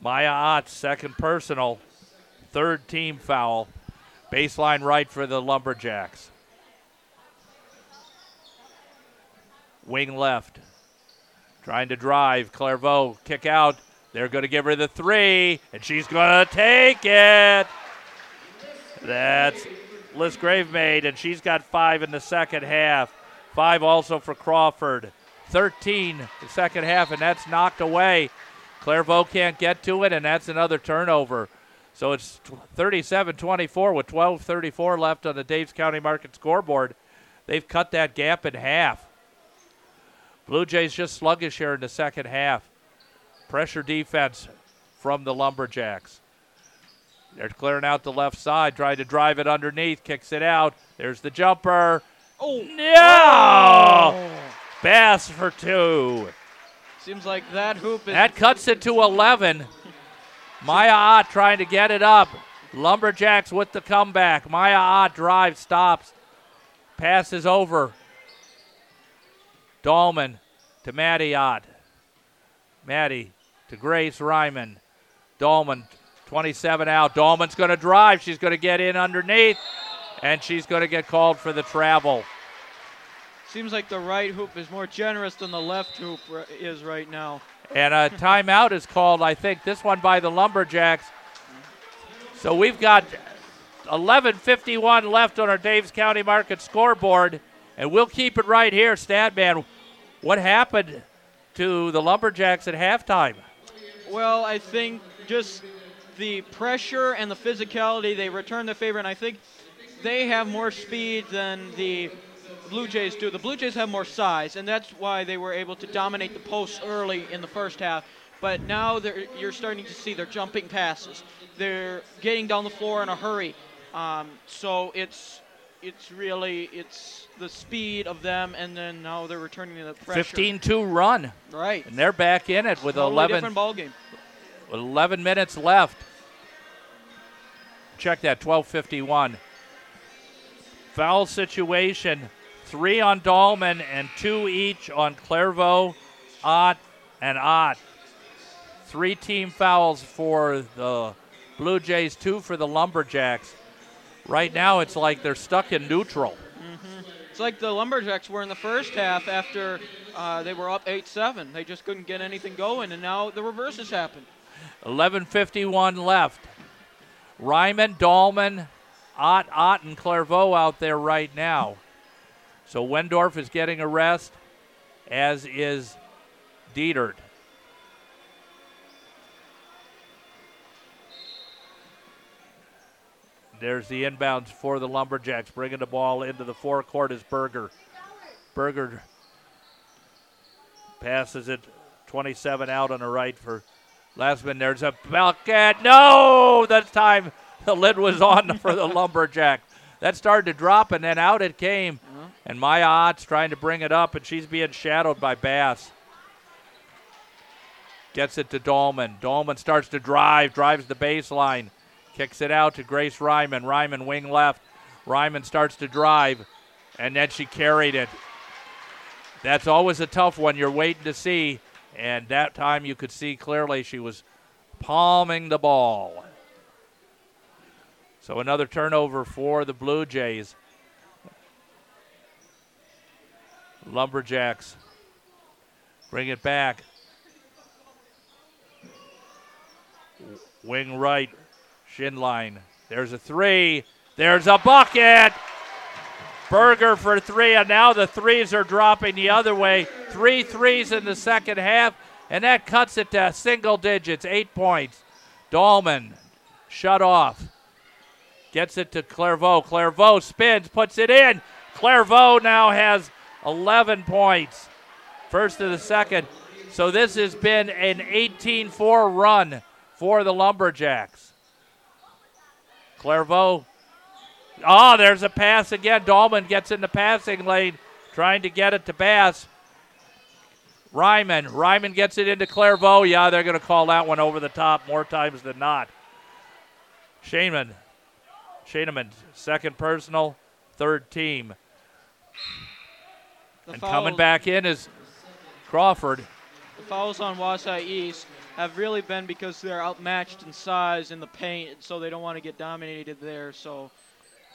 Maya Ott, second personal. Third team foul. Baseline right for the Lumberjacks. Wing left. Trying to drive. Clairvaux kick out. They're going to give her the three, and she's going to take it. That's Liz Grave made, and she's got five in the second half. Five also for Crawford. 13 the second half, and that's knocked away. Clairvaux can't get to it, and that's another turnover. So it's 37 24 with 12 34 left on the Daves County Market scoreboard. They've cut that gap in half. Blue Jays just sluggish here in the second half. Pressure defense from the Lumberjacks. They're clearing out the left side, trying to drive it underneath, kicks it out. There's the jumper. Oh, No! Bass for two. seems like that hoop is. That cuts it to 11. Maya Ott trying to get it up. Lumberjacks with the comeback. Maya ah Ott drives, stops, passes over. Dahlman to Maddie Ott. Maddie to Grace Ryman. Dahlman, 27 out. Dahlman's going to drive. She's going to get in underneath, and she's going to get called for the travel. Seems like the right hoop is more generous than the left hoop r- is right now. And a timeout is called, I think, this one by the Lumberjacks. So we've got 11.51 left on our Daves County Market scoreboard And we'll keep it right here, Statman. What happened to the Lumberjacks at halftime? Well, I think just the pressure and the physicality, they returned the favor, and I think they have more speed than the Blue Jays do. The Blue Jays have more size, and that's why they were able to dominate the posts early in the first half. But now they're, you're starting to see they're jumping passes. They're getting down the floor in a hurry. Um, so it's it's really it's the speed of them, and then now they're returning to the pressure. 15-2 run, Right. and they're back in it with Totally 11, different ball game. with 11 minutes left. Check that, 12:51. Foul situation, three on Dahlman and two each on Clairvaux, Ott, and Ott. Three team fouls for the Blue Jays, two for the Lumberjacks. Right now, it's like they're stuck in neutral. It's like the Lumberjacks were in the first half after uh, they were up 8-7. They just couldn't get anything going, and now the reverse has happened. 11:51 left. Ryman, Dahlman, Ott, Ott, and Clairvaux out there right now. So Wendorf is getting a rest, as is Dietert. There's the inbounds for the Lumberjacks. Bringing the ball into the forecourt is Berger. Berger passes it 27 out on the right for Lasman. There's a bucket. No! That time the lid was on for the Lumberjack. That started to drop, and then out it came. And Maya Ott's trying to bring it up, and she's being shadowed by Bass. Gets it to Dahlman. Dahlman starts to drive, drives the baseline, kicks it out to Grace Ryman. Ryman wing left. Ryman starts to drive, and then she carried it. That's always a tough one. You're waiting to see, and that time you could see clearly she was palming the ball. So another turnover for the Blue Jays. Lumberjacks bring it back. Wing right, shin line. There's a three. There's a bucket. Berger for three, and now the threes are dropping the other way. Three threes in the second half, and that cuts it to single digits, eight points. Dahlman shut off. Gets it to Clairvaux. Clairvaux spins, puts it in. Clairvaux now has 11 points. First of the second. So this has been an 18 4 run for the Lumberjacks. Clairvaux. Oh, there's a pass again. Dahlman gets in the passing lane, trying to get it to Bass. Ryman. Ryman gets it into Clairvaux. Yeah, they're going to call that one over the top more times than not. Shaneman. Shaneman, second personal, third team. The and foul- coming back in is Crawford. The fouls on Wausau East have really been because they're outmatched in size in the paint, so they don't want to get dominated there. So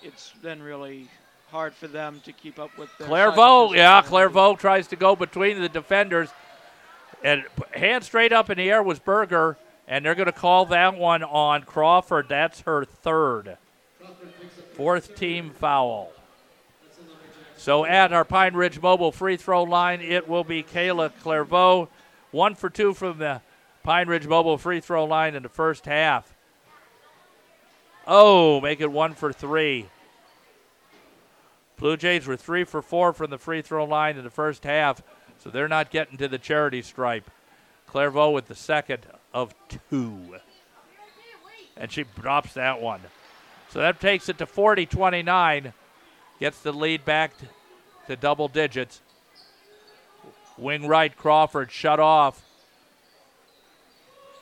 it's been really hard for them to keep up with and Clairvaux, yeah, physicality. Clairvaux tries to go between the defenders. And hand straight up in the air was Berger, and they're going to call that one on Crawford. That's her third. Fourth team foul. So at our Pine Ridge Mobile free throw line, it will be Kayla Clairvaux. One for two from the Pine Ridge Mobile free throw line in the first half. Oh, make it one for three. Blue Jays were three for four from the free throw line in the first half, so they're not getting to the charity stripe. Clairvaux with the second of two. And she drops that one. So that takes it to 40 29. Gets the lead back to, double digits. Wing right, Crawford shut off.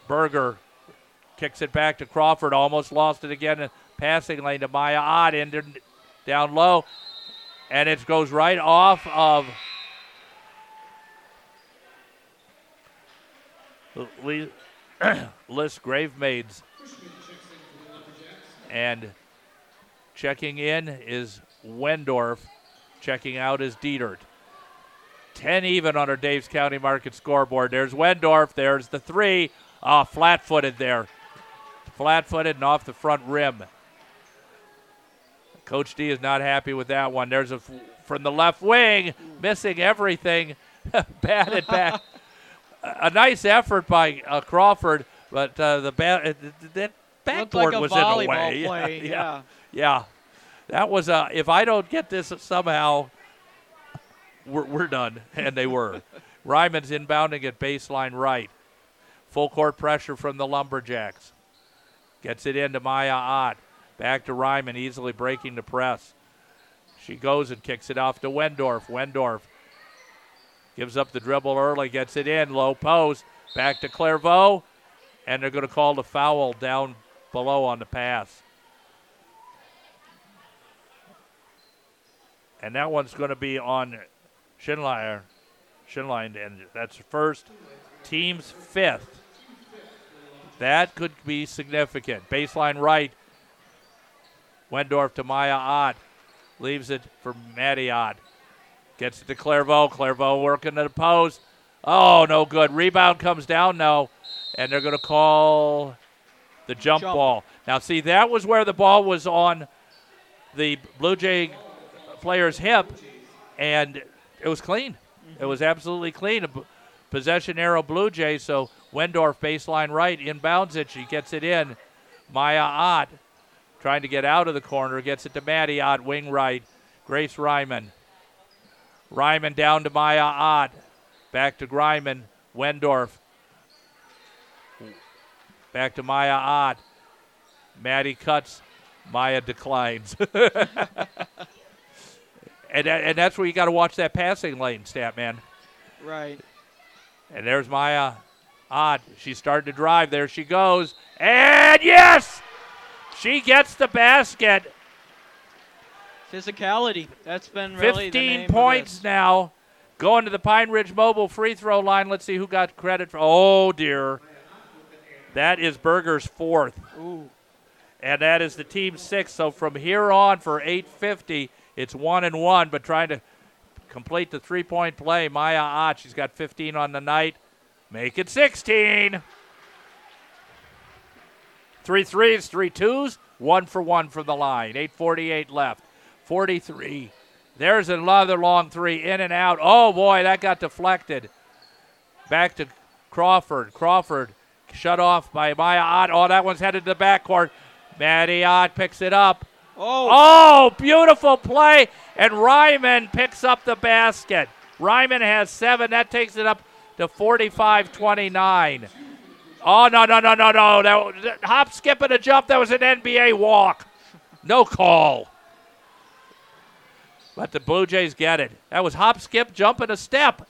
Berger kicks it back to Crawford. Almost lost it again in passing lane to Maya Ott. In down low. And it goes right off of Liz Gravemaids. And checking in is Wendorf. Checking out is Dietert. 10 even on our Daves County Market scoreboard. There's Wendorf. There's the three. Ah, flat footed there. Flat footed and off the front rim. Coach D is not happy with that one. There's a f- from the left wing, missing everything, batted back. a nice effort by uh, Crawford, but uh, the bat uh, th- th- that backboard like was in the way. play. yeah, yeah. yeah. That was a, if I don't get this somehow, we're, we're done, and they were. Ryman's inbounding at baseline right. Full court pressure from the Lumberjacks. Gets it into Maya Ott. Back to Ryman, easily breaking the press. She goes and kicks it off to Wendorf. Wendorf gives up the dribble early, gets it in, low post. Back to Clairvaux, and they're going to call the foul down below on the pass. And that one's going to be on Schinleier. Schinlein, and that's first, team's fifth. That could be significant. Baseline right. Wendorf to Maya Ott. Leaves it for Maddie Ott. Gets it to Clairvaux. Clairvaux working at the post. Oh, no good. Rebound comes down now, and they're going to call the jump, Jump. ball. Now, see, that was where the ball was on the Blue Jay player's hip, and it was clean. It was absolutely clean. Possession arrow Blue Jay. So Wendorf baseline right inbounds it. She gets it in. Maya Ott trying to get out of the corner gets it to Maddie Ott wing right. Grace Ryman. Ryman down to Maya Ott. Back to Ryman. Wendorf. Back to Maya Ott. Maddie cuts. Maya declines. and, and that's where you got to watch that passing lane, stat man. Right. And there's Maya Ott. She's starting to drive. There she goes. And yes! She gets the basket. Physicality. That's been really the 15 name of points now. Going to the Pine Ridge Mobile free throw line. Let's see who got credit for. Oh, dear. That is Berger's fourth. Ooh. And that is the team sixth. So from here on for 850, it's one and one, but trying to complete the three point play. Maya Ott, she's got 15 on the night. Make it 16. Three threes, three twos, one for one from the line. 848 left. 43. There's another long three in and out. Oh boy, that got deflected. Back to Crawford. Crawford shut off by Maya Ott. Oh, that one's headed to the backcourt. Maddie Ott picks it up. Oh. Oh, beautiful play. And Ryman picks up the basket. Ryman has seven. That takes it up to 45 29. Oh, no, no, no, no, no. That, hop, skip, and a jump. That was an NBA walk. No call. But the Blue Jays get it. That was hop, skip, jump, and a step.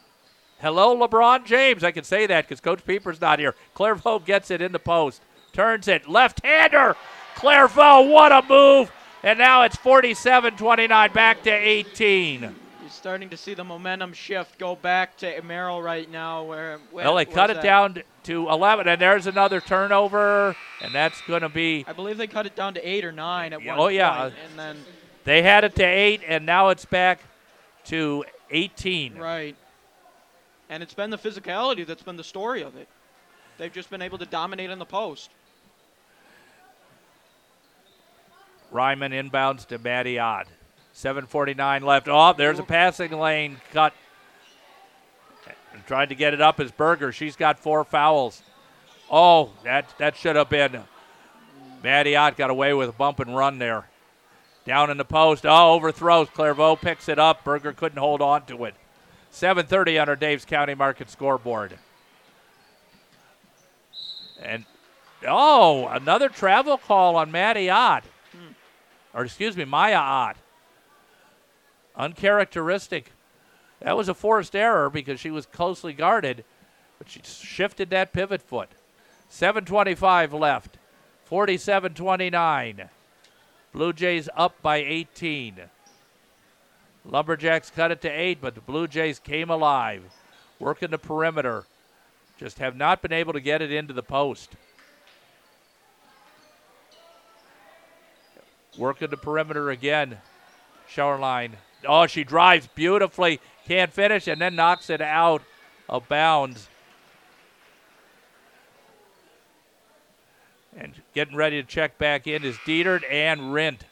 Hello, LeBron James. I can say that because Coach Pieper's not here. Clairvaux gets it in the post. Turns it. Left hander. Clairvaux, what a move. And now it's 47 29, back to 18. You're starting to see the momentum shift go back to Merrill right now. Where, where Well, they cut it that? down to 11, and there's another turnover, and that's going to be. I believe they cut it down to eight or nine at Yeah, one oh, yeah. point, and then They had it to 8, and now it's back to 18. right. And it's been the physicality that's been the story of it. They've just been able to dominate in the post. Ryman inbounds to Maddie Ott. 7.49 left. Oh, there's a passing lane cut. And trying to get it up is Berger. She's got four fouls. Oh, that, that should have been. Maddie Ott got away with a bump and run there. Down in the post. Oh, overthrows. Clairvaux picks it up. Berger couldn't hold on to it. 7.30 on our Dave's County Market scoreboard. And, oh, another travel call on Maddie Ott or excuse me, Maya Ott. Uncharacteristic. That was a forced error because she was closely guarded, but she shifted that pivot foot. 7.25 left. 47 29. Blue Jays up by 18. Lumberjacks cut it to 8, but the Blue Jays came alive, working the perimeter. Just have not been able to get it into the post. Working the perimeter again. Showerline. Oh, she drives beautifully. Can't finish and then knocks it out of bounds. And getting ready to check back in is Dietert and Rint.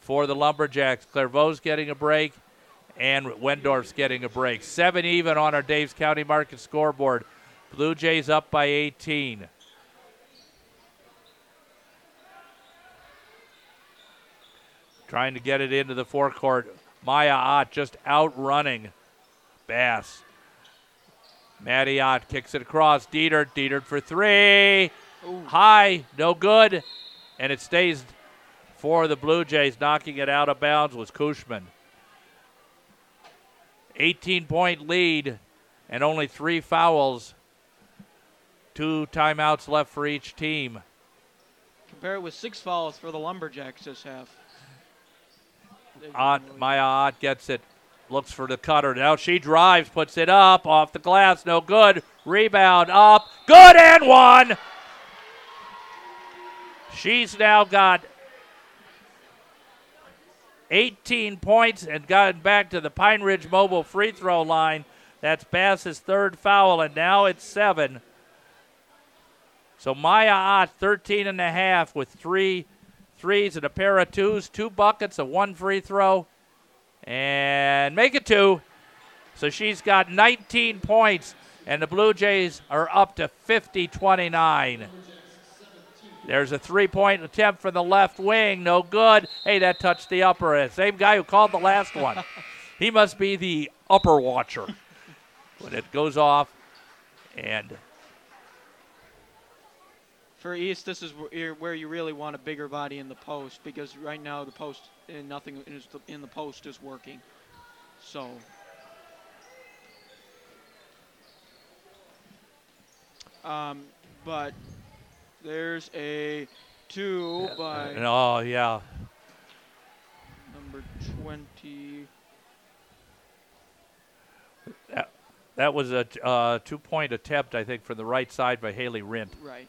for the Lumberjacks. Clairvaux's getting a break, and Wendorf's getting a break. Seven even on our Daves County Market scoreboard. Blue Jays up by 18. Trying to get it into the forecourt. Maya Ott just outrunning Bass. Maddie Ott kicks it across. Dietert, Dietert for three. High, no good. And it stays for the Blue Jays. Knocking it out of bounds was Cushman. 18 point lead and only three fouls. Two timeouts left for each team. Compare it with six fouls for the Lumberjacks this half. Ott, Maya gets it, looks for the cutter. Now she drives, puts it up, off the glass, no good. Rebound up, good and one. She's now got 18 points and gotten back to the Pine Ridge Mobile free throw line. That's Bass's third foul, and now it's seven. So Maya Ott, 13 and a half with three threes and a pair of twos, two buckets, a one free throw, and make it two. So she's got 19 points, and the Blue Jays are up to 50 29. There's a three point attempt from the left wing, no good. Hey, that touched the upper end. Same guy who called the last one. he must be the upper watcher. When it goes off, and For East, this is where you really want a bigger body in the post because right now the post and nothing in the post is working. So um, but there's a two by oh yeah, number 20. that was a uh, two point attempt, I think, from the right side by Haley Rint. Right.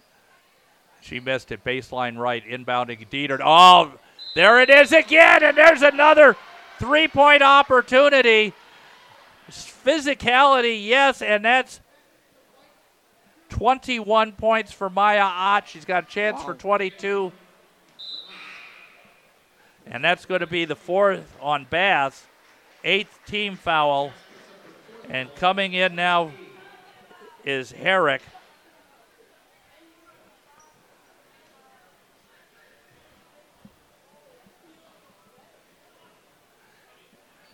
She missed it. Baseline right. Inbounding Dietert. Oh, there it is again. And there's another three point opportunity. Physicality, yes. And that's 21 points for Maya Ott. She's got a chance for 22. And that's going to be the fourth on Bass. Eighth team foul. And coming in now is Herrick.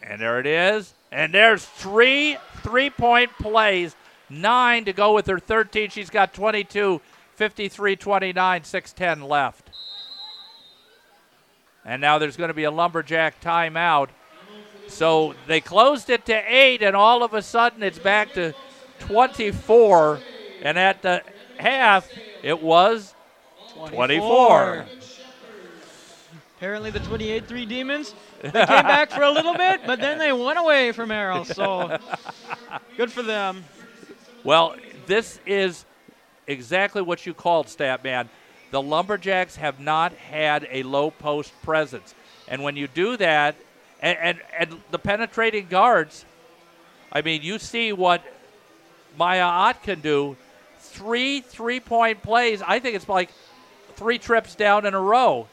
And there it is. And there's three three point plays, nine to go with her 13. She's got 22, 53 29, 6'10 left. And now there's going to be a Lumberjack timeout. So they closed it to eight, and all of a sudden it's back to 24. And at the half, it was 24. Apparently, the 28-3 Demons they came back for a little bit, but then they went away from Arrow. So good for them. Well, this is exactly what you called, Statman. The Lumberjacks have not had a low post presence. And when you do that, and, and, and the penetrating guards, I mean, you see what Maya Ott can do. Three three point plays. I think it's like three trips down in a row.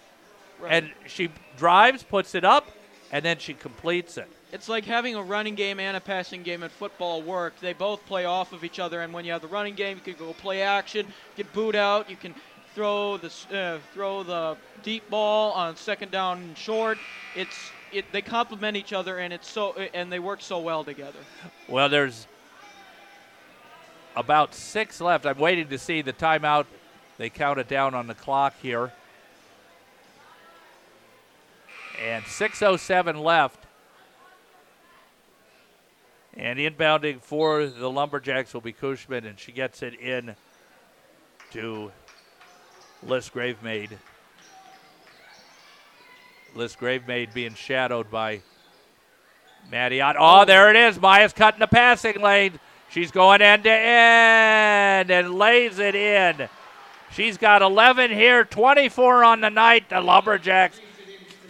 And she drives, puts it up, and then she completes it. It's like having a running game and a passing game in football work. They both play off of each other, and when you have the running game, you can go play action, get boot out, you can throw the uh, throw the deep ball on second down and short. It's it they complement each other, and it's so and they work so well together. Well, there's about six left. I'm waiting to see the timeout. They count it down on the clock here. And 6.07 left. And inbounding for the Lumberjacks will be Cushman, and she gets it in to Liz Gravemaid. Liz Gravemaid being shadowed by Maddie Oh, there it is. Maya's cutting the passing lane. She's going end to end and lays it in. She's got 11 here, 24 on the night. The Lumberjacks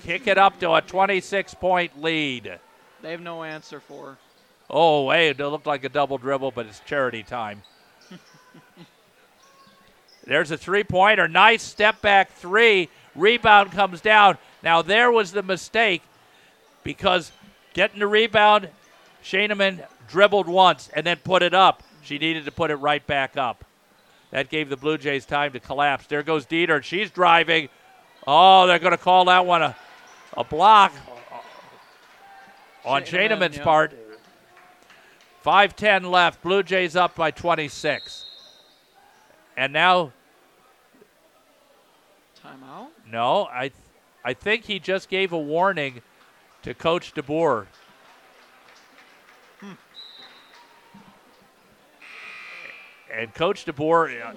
kick it up to a 26 point lead. They have no answer for. Oh, hey, it looked like a double dribble, but it's charity time. There's a three pointer. Nice step back three. Rebound comes down. Now there was the mistake because getting the rebound, Shaineman dribbled once and then put it up. She needed to put it right back up. That gave the Blue Jays time to collapse. There goes Dietert. She's driving. Oh, they're going to call that one a, a block on yeah. part. 5-10 left. Blue Jays up by 26. And now, Timeout. no, I, I think he just gave a warning to Coach DeBoer. And Coach DeBoer, uh,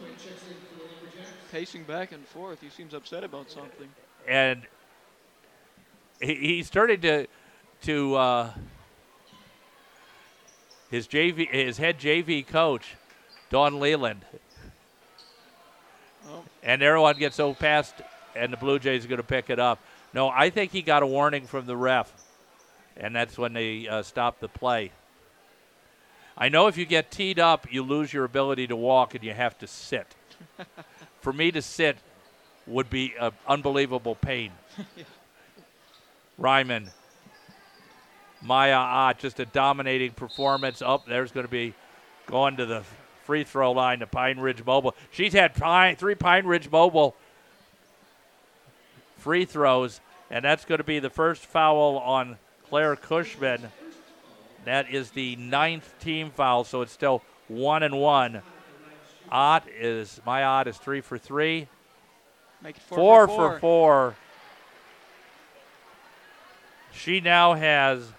Pacing back and forth. He seems upset about something. and he, he started to to uh, his JV his head JV coach Don Leland, Oh. and everyone gets so past, and the Blue Jays are going to pick it up. No, I think he got a warning from the ref, and that's when they uh, stopped the play. I know if you get teed up, you lose your ability to walk and you have to sit. For me to sit would be an unbelievable pain. Ryman. Maya Ott, just a dominating performance. Up there's going to be going to the free throw line to Pine Ridge Mobile. She's had pine, three Pine Ridge Mobile free throws, and that's going to be the first foul on Claire Cushman. That is the ninth team foul, so it's still one and one. Ott is my Ott is three for three, four, four, for four. She now has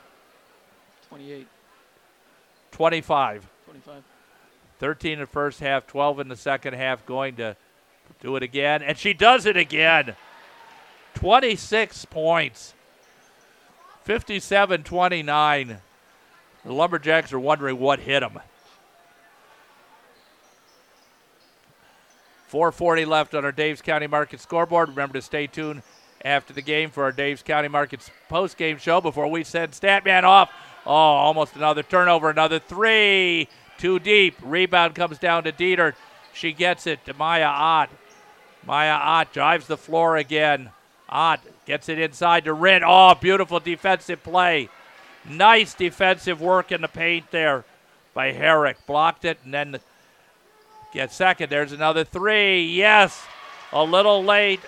28, 25. 25. 13 in the first half, 12 in the second half, going to do it again. And she does it again. 26 points. 57 29. The Lumberjacks are wondering what hit them. 440 left on our Daves County Market scoreboard. Remember to stay tuned after the game for our Daves County Markets post-game show before we send Statman off. Oh, almost another turnover, another three. Too deep. Rebound comes down to Dietert. She gets it to Maya Ott. Maya Ott drives the floor again. Ott gets it inside to Rin. Oh, beautiful defensive play. Nice defensive work in the paint there by Herrick. Blocked it and then gets second. There's another three. Yes. A little late.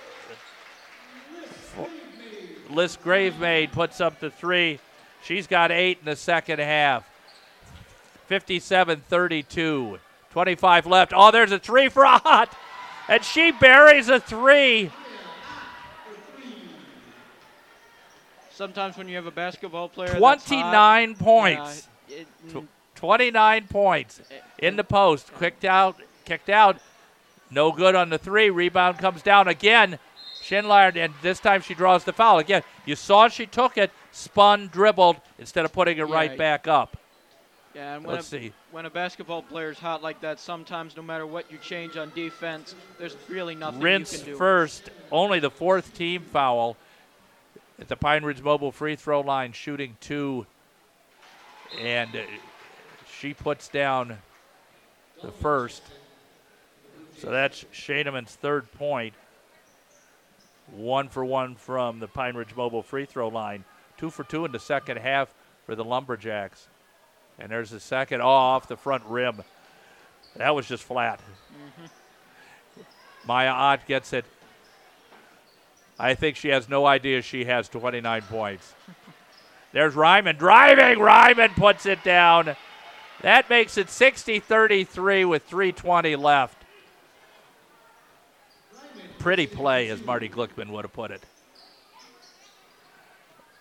Liz Gravemaid puts up the three. She's got eight in the second half. 57 32. 25 left. Oh, there's a three for Ott. And she buries a three. Sometimes when you have a basketball player, that's hot, 29 points. it- Tw- mm. 29 points in the post. Kicked out. Kicked out. No good on the three. Rebound comes down again. Schindler, and this time she draws the foul. Again, you saw she took it, spun, dribbled, instead of putting it Yeah, right back up. Yeah, and when Let's a, see. when a basketball player's hot like that, sometimes no matter what you change on defense, there's really nothing Rinse you can do. first. Only the fourth team foul at the Pine Ridge Mobile free throw line, shooting two. And uh, she puts down the first. So that's Shaneman's third point. One for one from the Pine Ridge Mobile free throw line. Two for two in the second half for the Lumberjacks. And there's the second off the front rim. That was just flat. Mm-hmm. Maya Ott gets it. I think she has no idea she has 29 points. There's Ryman driving. Ryman puts it down. That makes it 60 33 with 320 left. Pretty play, as Marty Glickman would have put it.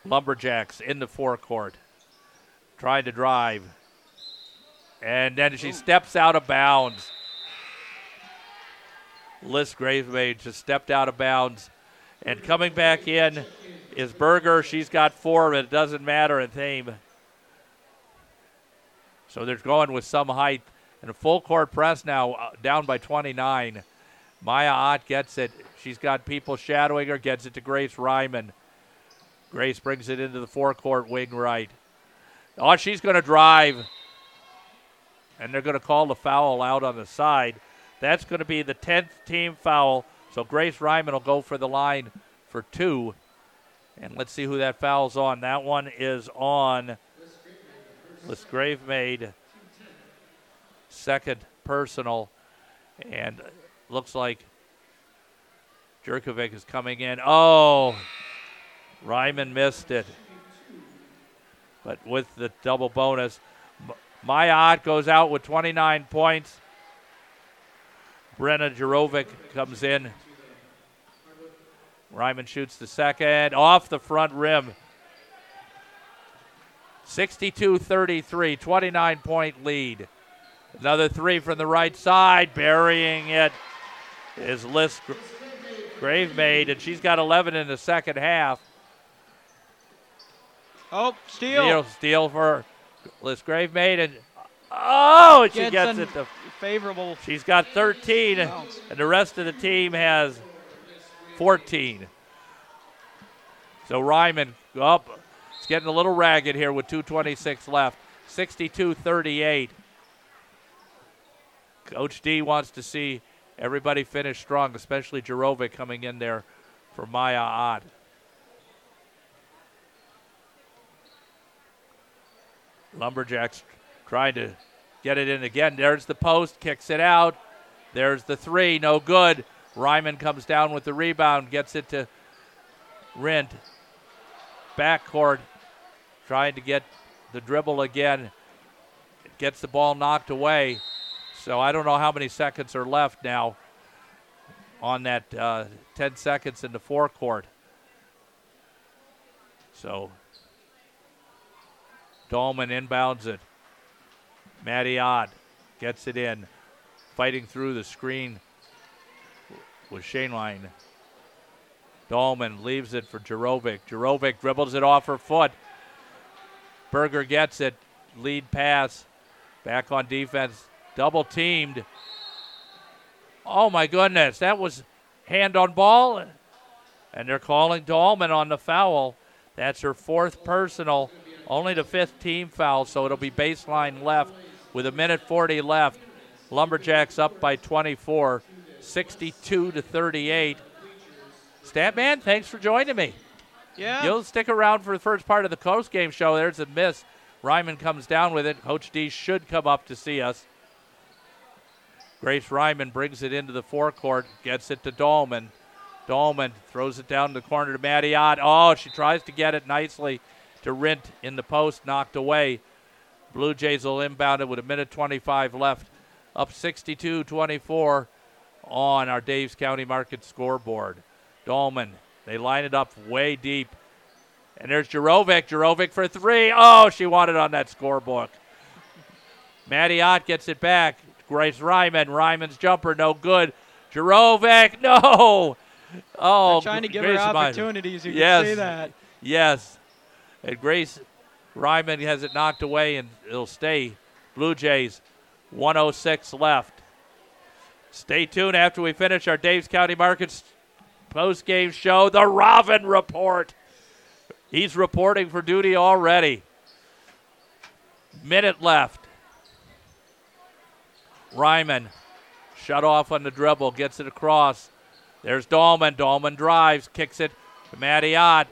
Lumberjacks in the forecourt, trying to drive. And then she steps out of bounds. Liz Gravemaid just stepped out of bounds. And coming back in is Berger. She's got four, but it doesn't matter at Thame. So they're going with some height. And a full court press now, uh, down by 29. Maya Ott gets it. She's got people shadowing her, gets it to Grace Ryman. Grace brings it into the forecourt wing right. Oh, she's going to drive. And they're going to call the foul out on the side. That's going to be the 10th team foul. So Grace Ryman will go for the line for two. And let's see who that foul's on. That one is on Grave made second personal. And looks like Jerkovic is coming in. Oh, Ryman missed it. But with the double bonus, Maya Ott goes out with 29 points. Brenna Jurovic comes in. Ryman shoots the second off the front rim. 62 33, 29 point lead. Another three from the right side, burying it is Liz Gravemaid, and she's got 11 in the second half. Oh, steal. Steal, steal for Liz Gravemaid, and oh, and she gets, gets it to favorable. She's got 13, and the rest of the team has 14. So Ryman up. It's getting a little ragged here with 2.26 left. 62 38. Coach D wants to see everybody finished strong, especially Jerovic coming in there for Maya Ott. Lumberjacks trying to get it in again. There's the post, kicks it out. There's the three, no good. Ryman comes down with the rebound, gets it to Rint. Backcourt, trying to get the dribble again. Gets the ball knocked away. So I don't know how many seconds are left now on that uh, 10 seconds in the forecourt. So Dahlman inbounds it. Maddie Ott gets it in, fighting through the screen with Shane Line. Dahlman leaves it for Jerovic. Jerovic dribbles it off her foot. Berger gets it. Lead pass. Back on defense. Double teamed. Oh my goodness. That was hand on ball. And they're calling Dahlman on the foul. That's her fourth personal. Only the fifth team foul, so it'll be baseline left with a minute 40 left. Lumberjacks up by 24, 62 to 38. Statman, thanks for joining me. Yeah. You'll stick around for the first part of the Coast Game show. There's a miss. Ryman comes down with it. Coach D should come up to see us. Grace Ryman brings it into the forecourt, gets it to Dahlman. Dahlman throws it down the corner to Maddie. Oh, she tries to get it nicely to Rint in the post, knocked away. Blue Jays will inbound it with a minute 25 left, up 62 24 on our Daves County Market scoreboard. Dahlman, they line it up way deep. And there's Jerovic. Jerovic for three. Oh, she wanted on that scorebook. Maddie gets it back. Grace Ryman. Ryman's jumper, no good. Jerovic, no. Oh, They're trying to give Grace her opportunities. You yes, can see that. Yes. And Grace Ryman has it knocked away, and it'll stay. Blue Jays, 106 left. Stay tuned after we finish our Daves County Markets post game show. The Robin Report. He's reporting for duty already. Minute left. Ryman shut off on the dribble, gets it across. There's Dahlman. Dahlman drives, kicks it to Maddie Ott.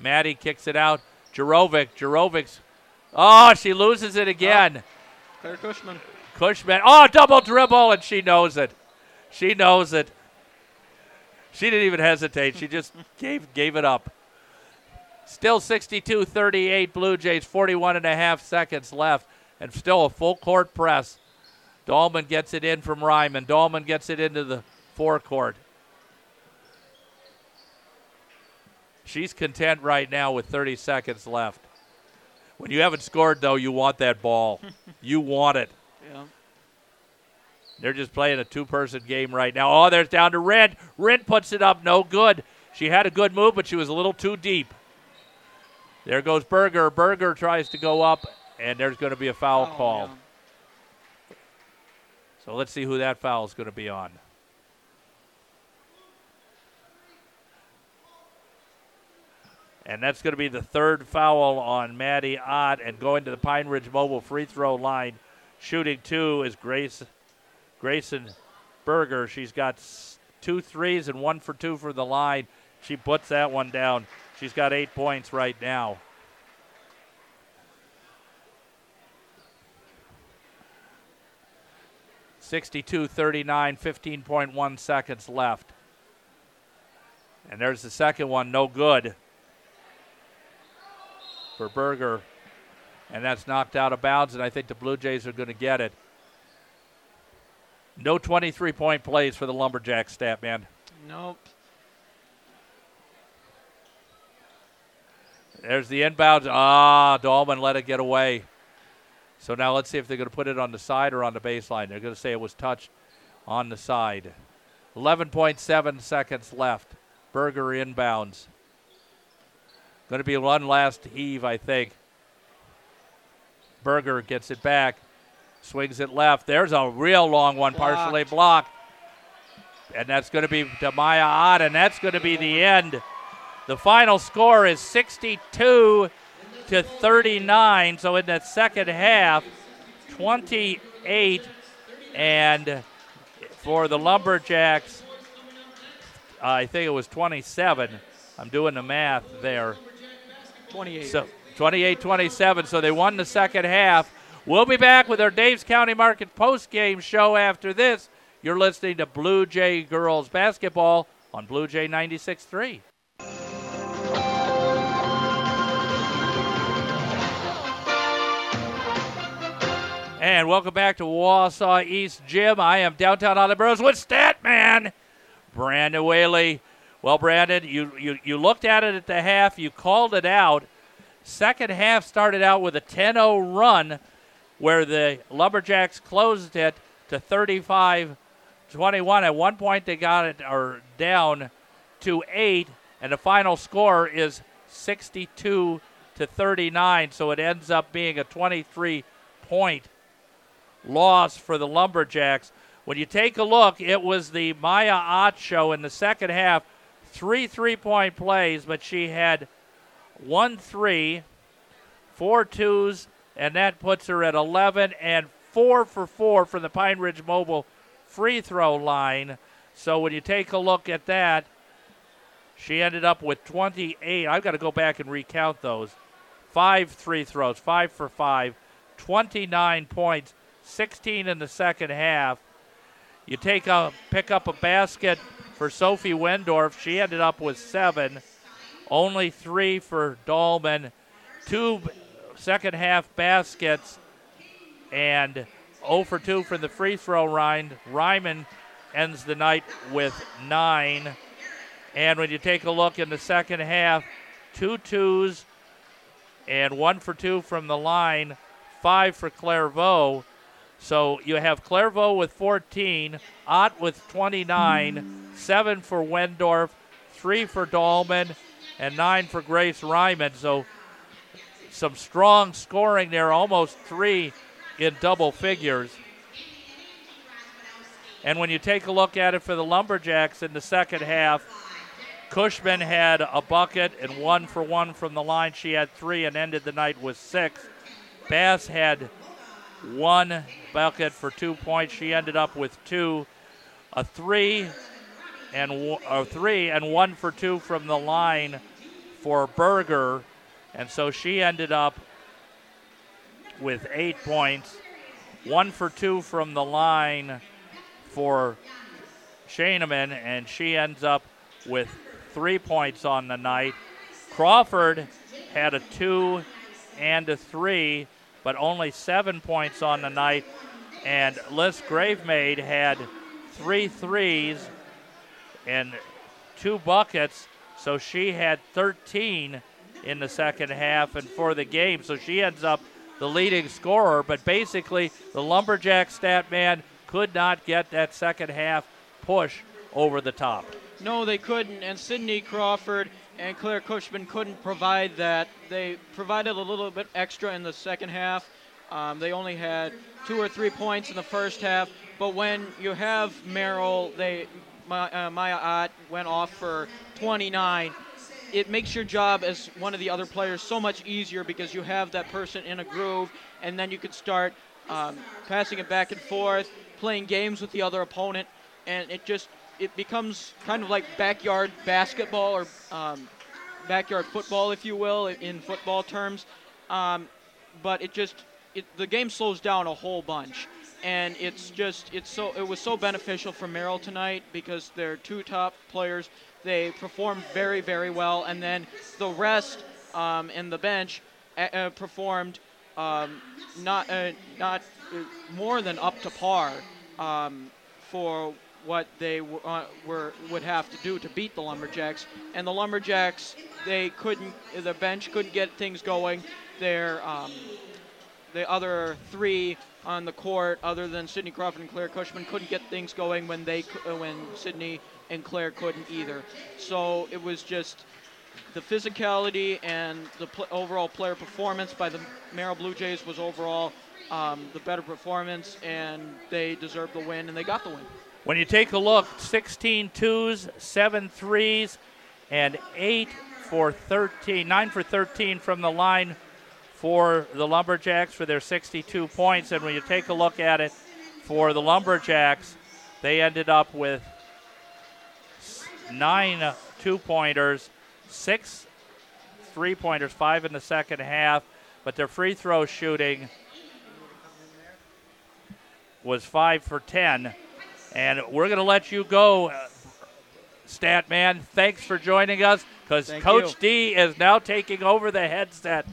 Maddie kicks it out Jerovic. Jerovic's. Oh, she loses it again. Oh, Claire Cushman. Cushman. Oh, double dribble, and she knows it. She knows it. She didn't even hesitate. She just gave gave it up. Still 62-38 Blue Jays, 41 and a half seconds left, and still a full court press. Dahlman gets it in from Ryman. Dahlman gets it into the forecourt. She's content right now with 30 seconds left. When you haven't scored, though, you want that ball. you want it. Yeah. They're just playing a two person game right now. Oh, there's down to Rint. Rint puts it up. No good. She had a good move, but she was a little too deep. There goes Berger. Berger tries to go up, and there's going to be a foul oh, call. Yeah. So let's see who that foul is going to be on. And that's going to be the third foul on Maddie Ott. And going to the Pine Ridge Mobile free throw line, shooting two is Grace Grayson Berger. She's got two threes and one for two for the line. She puts that one down. She's got eight points right now. Sixty-two thirty-nine, 15.1 seconds left. And there's the second one, no good for Berger. And that's knocked out of bounds, and I think the Blue Jays are going to get it. No 23 point plays for the Lumberjacks, stat man. Nope. There's the inbound. Ah, Dahlman let it get away. So now let's see if they're going to put it on the side or on the baseline. They're going to say it was touched on the side. 11.7 seconds left. Berger inbounds. Going to be one last heave, I think. Berger gets it back, swings it left. There's a real long one, Blocked. partially blocked. And that's going to be to Maya Ott, and that's going to be the end. The final score is 62 to 39. So in the second half, 28 and for the Lumberjacks, I think it was 27. I'm doing the math there. 28. So 28 27. So they won the second half. We'll be back with our Daves County Market post game show after this. You're listening to Blue Jay Girls Basketball on Blue Jay 96.3. And welcome back to Wausau East Gym. I am downtown Olive Bros with Statman, Brandon Whaley. Well, Brandon, you, you, you looked at it at the half, you called it out. Second half started out with a 10 0 run where the Lumberjacks closed it to 35 21. At one point, they got it or down to 8, and the final score is 62 to 39. So it ends up being a 23 point loss for the Lumberjacks. When you take a look, it was the Maya Ott show in the second half. Three three point plays, but she had one three, four twos, and that puts her at 11 and four for four from the Pine Ridge Mobile free throw line. So when you take a look at that, she ended up with 28. I've got to go back and recount those. Five free throws, five for five, 29 points, 16 in the second half. You take a pick up a basket for Sophie Wendorf. She ended up with seven. Only three for Dahlman. Two second half baskets and 0 for 2 from the free throw line. Ryman ends the night with nine. And when you take a look in the second half, two twos and one for two from the line, five for Clairvaux. So you have Clairvaux with 14, Ott with 29, seven for Wendorf, three for Dahlman, and nine for Grace Ryman. So some strong scoring there, almost three in double figures. And when you take a look at it for the Lumberjacks in the second half, Cushman had a bucket and one for one from the line. She had three and ended the night with six. Bass had one bucket for two points. She ended up with two, a three, and a three and one for two from the line for Berger, and so she ended up with eight points, one for two from the line for Shaneman, and she ends up with three points on the night. Crawford had a two and a three, but only seven points on the night. And Liz Gravemaid had three threes and two buckets, so she had 13 in the second half and for the game. So she ends up the leading scorer, but basically the Lumberjack stat man could not get that second half push over the top. No, they couldn't. And Sydney Crawford and Claire Cushman couldn't provide that. They provided a little bit extra in the second half. Um, they only had two or three points in the first half. But when you have Merrill, they uh, Maya Ott went off for 29. It makes your job as one of the other players so much easier because you have that person in a groove, and then you can start um, passing it back and forth, playing games with the other opponent, and it just it becomes kind of like backyard basketball or um, backyard football, if you will, in football terms. Um, but it just it, the game slows down a whole bunch, and it's just it's so it was so beneficial for Merrill tonight because their two top players. They performed very very well, and then the rest um, and the bench uh, performed um, not uh, not uh, more than up to par um, for what they uh, were would have to do to beat the Lumberjacks. And the Lumberjacks, they couldn't, the bench couldn't get things going. Their um, the other three on the court, other than Sidney Crawford and Claire Cushman, couldn't get things going when they uh, when Sidney and Claire couldn't either. So it was just the physicality and the pl- overall player performance by the Merrill Blue Jays was overall um, the better performance, and they deserved the win, and they got the win. When you take a look, 16 twos, 7 threes, and 8 for 13, 9 for 13 from the line for the Lumberjacks for their 62 points. And when you take a look at it for the Lumberjacks, they ended up with nine two pointers, six three pointers, five in the second half, but their free throw shooting was five for 10. And we're going to let you go, uh, Stat Man. Thanks for joining us because Coach you. D is now taking over the headset.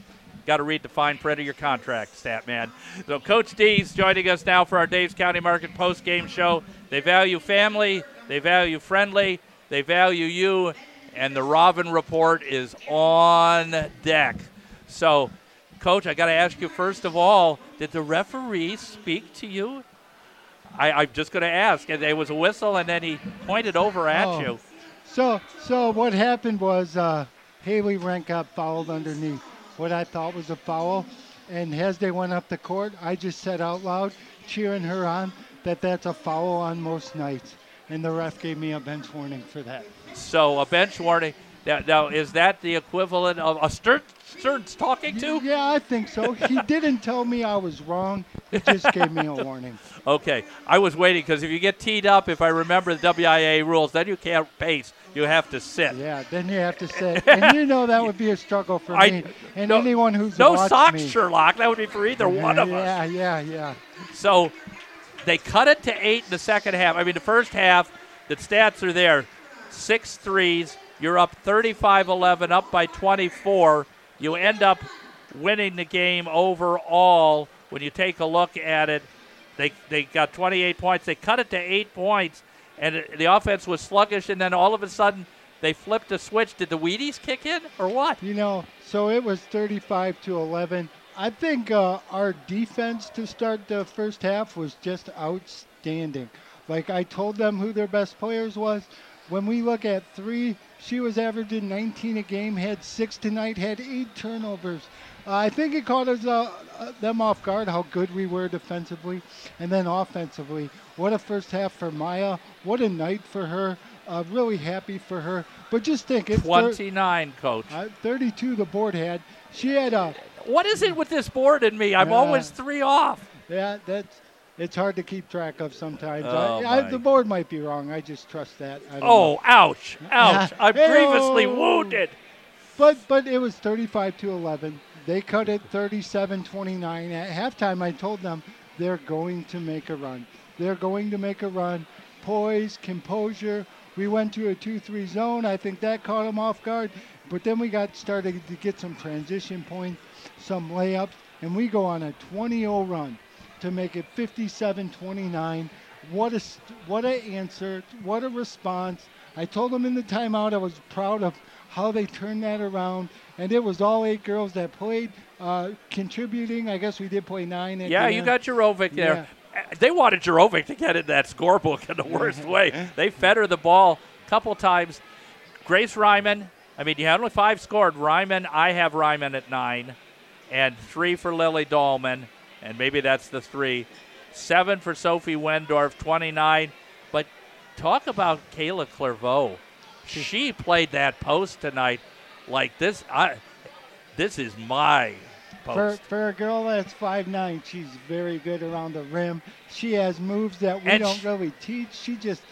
Got to read the fine print of your contract, Stat Man. So Coach D is joining us now for our Daves County Market post game show. They value family, they value friendly, they value you, and the Robin Report is on deck. So, Coach, I got to ask you first of all, did the referee speak to you? I, I'm just going to ask. And there was a whistle, and then he pointed over at Oh. you. So, so what happened was uh, Haley Rank got fouled underneath what I thought was a foul, and as they went up the court, I just said out loud, cheering her on, that that's a foul on most nights, and the ref gave me a bench warning for that. So a bench warning. Now, now is that the equivalent of a Stern, Stern's talking to? Yeah, I think so. He didn't tell me I was wrong. He just gave me a warning. Okay, I was waiting because if you get teed up, if I remember the WIAA rules, then you can't pace. You have to sit. Yeah, then you have to sit, and you know that would be a struggle for I- me and no- anyone who's No socks, me. Sherlock. That would be for either one of us. Yeah, yeah, yeah. So they cut it to eight in the second half. I mean, the first half, the stats are there six threes. You're up 35 11, up by 24. You end up winning the game overall. When you take a look at it, they, they got 28 points. They cut it to eight points, and the offense was sluggish, and then all of a sudden, they flipped a switch. Did the Wheaties kick in, or what? You know, so it was 35 to 11. I think uh, our defense to start the first half was just outstanding. Like I told them who their best players was. When we look at three, she was averaging 19 a game, had six tonight, had eight turnovers. Uh, I think it caught us uh, uh, them off guard how good we were defensively, and then offensively. What a first half for Maya! What a night for her! Uh, really happy for her. But just think, it's thir- 29, coach. uh, 32 the board had. She had a What is it with this board and me? I'm Yeah. always three off. yeah. That's it's hard to keep track of sometimes. Oh, I, I, the board might be wrong. I just trust that. I don't Oh, know. ouch, ouch. I'm grievously wounded. but but it was 35 to 11. They cut it 37-29 at halftime. I told them they're going to make a run. They're going to make a run. Poise, composure. We went to a 2-3 zone. I think that caught them off guard. But then we got started to get some transition points, some layups, and we go on a 20-0 run to make it 57-29. What a what a answer! What a response! I told them in the timeout I was proud of how they turned that around, and it was all eight girls that played, uh, contributing. I guess we did play nine. Yeah, you end. got Jurovic there. Uh, They wanted Jurovic to get in that scorebook in the worst way. They fed her the ball a couple times. Grace Ryman, I mean, you had only five scored. Ryman, I have Ryman at nine, and three for Lily Dahlman, and maybe that's the three. Seven for Sophie Wendorf, 29. But talk about Kayla Clairvaux. She played that post tonight like this. I, this is my For, post. for a girl that's five nine, she's very good around the rim. She has moves that we And don't sh- really teach. She just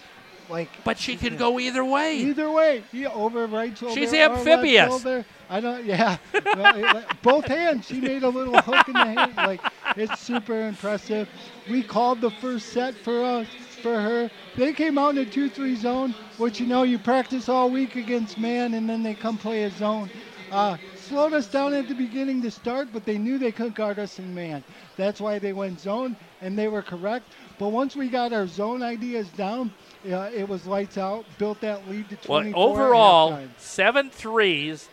like. But she can go either way. Either way, yeah, over right shoulder. She's amphibious. shoulder. I don't. Yeah, both hands. She made a little hook in the hand. Like it's super impressive. We called the first set for us for her. They came out in a two-three zone, which you know you practice all week against man, and then they come play a zone. Uh, slowed us down at the beginning to start, but they knew they couldn't guard us in man. That's why they went zone, and they were correct. But once we got our zone ideas down, uh, it was lights out. Built that lead to Well, 24 at overall, seven threes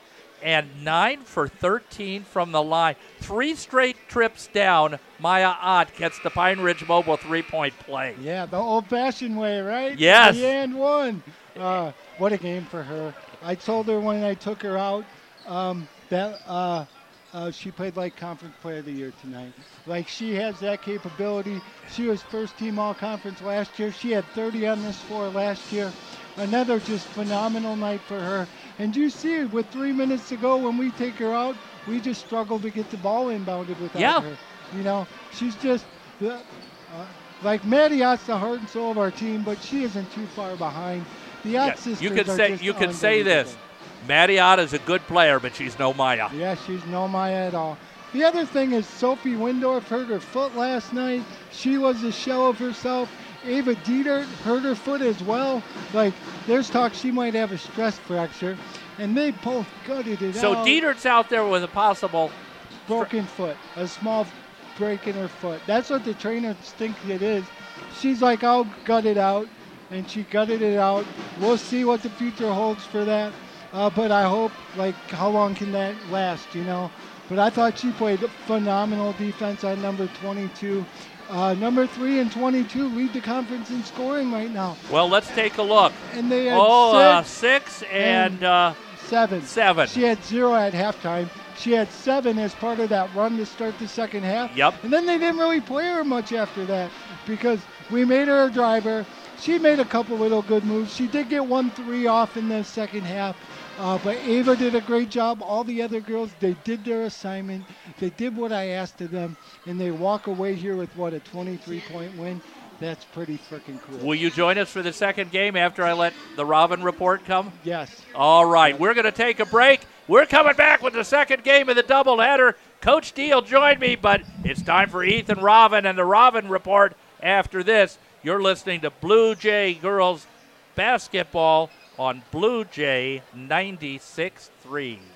and nine for 13 from the line. Three straight trips down. Maya Ott gets the Pine Ridge Mobile three point play. Yeah, the old-fashioned way, right? Yes. The and one. Uh, what a game for her. I told her when I took her out um, that uh, uh, she played like conference player of the year tonight. Like she has that capability. She was first team all conference last year. She had 30 on this floor last year. Another just phenomenal night for her. And you see, with three minutes to go, when we take her out, we just struggle to get the ball inbounded without Yeah. her. You know, she's just uh, like Maddie Ott's the heart and soul of our team, but she isn't too far behind. The Ott you could say you could say this. unbelievable. Maddie Ott is a good player, but she's no Maya. Yeah, she's no Maya at all. The other thing is Sophie Wendorf hurt her foot last night. She was a shell of herself. Ava Dietert hurt her foot as well. Like, there's talk she might have a stress fracture. And they both gutted it So out. So Dietert's out there with a possible. broken foot, a small break in her foot. That's what the trainers think it is. She's like, I'll gut it out, and she gutted it out. We'll see what the future holds for that. Uh, but I hope, like, how long can that last, you know? But I thought she played phenomenal defense on number 22. Uh, number three and 22 lead the conference in scoring right now, Well, let's take a look. and they had Oh, uh, six, six and uh, seven. seven. She had zero at halftime. She had seven as part of that run to start the second half. Yep. And then they didn't really play her much after that because we made her a driver. She made a couple little good moves. She did get one three off in the second half. Uh, but Ava did a great job. All the other girls, they did their assignment. They did what I asked of them, and they walk away here with what a 23-point win. That's pretty freaking cool. Will you join us for the second game after I let the Robin report come? yes. All right, we're going to take a break. We're coming back with the second game of the doubleheader. Coach Deal joined me, but it's time for Ethan Robin and the Robin report after this. You're listening to Blue Jay Girls Basketball on Blue Jay 96.3.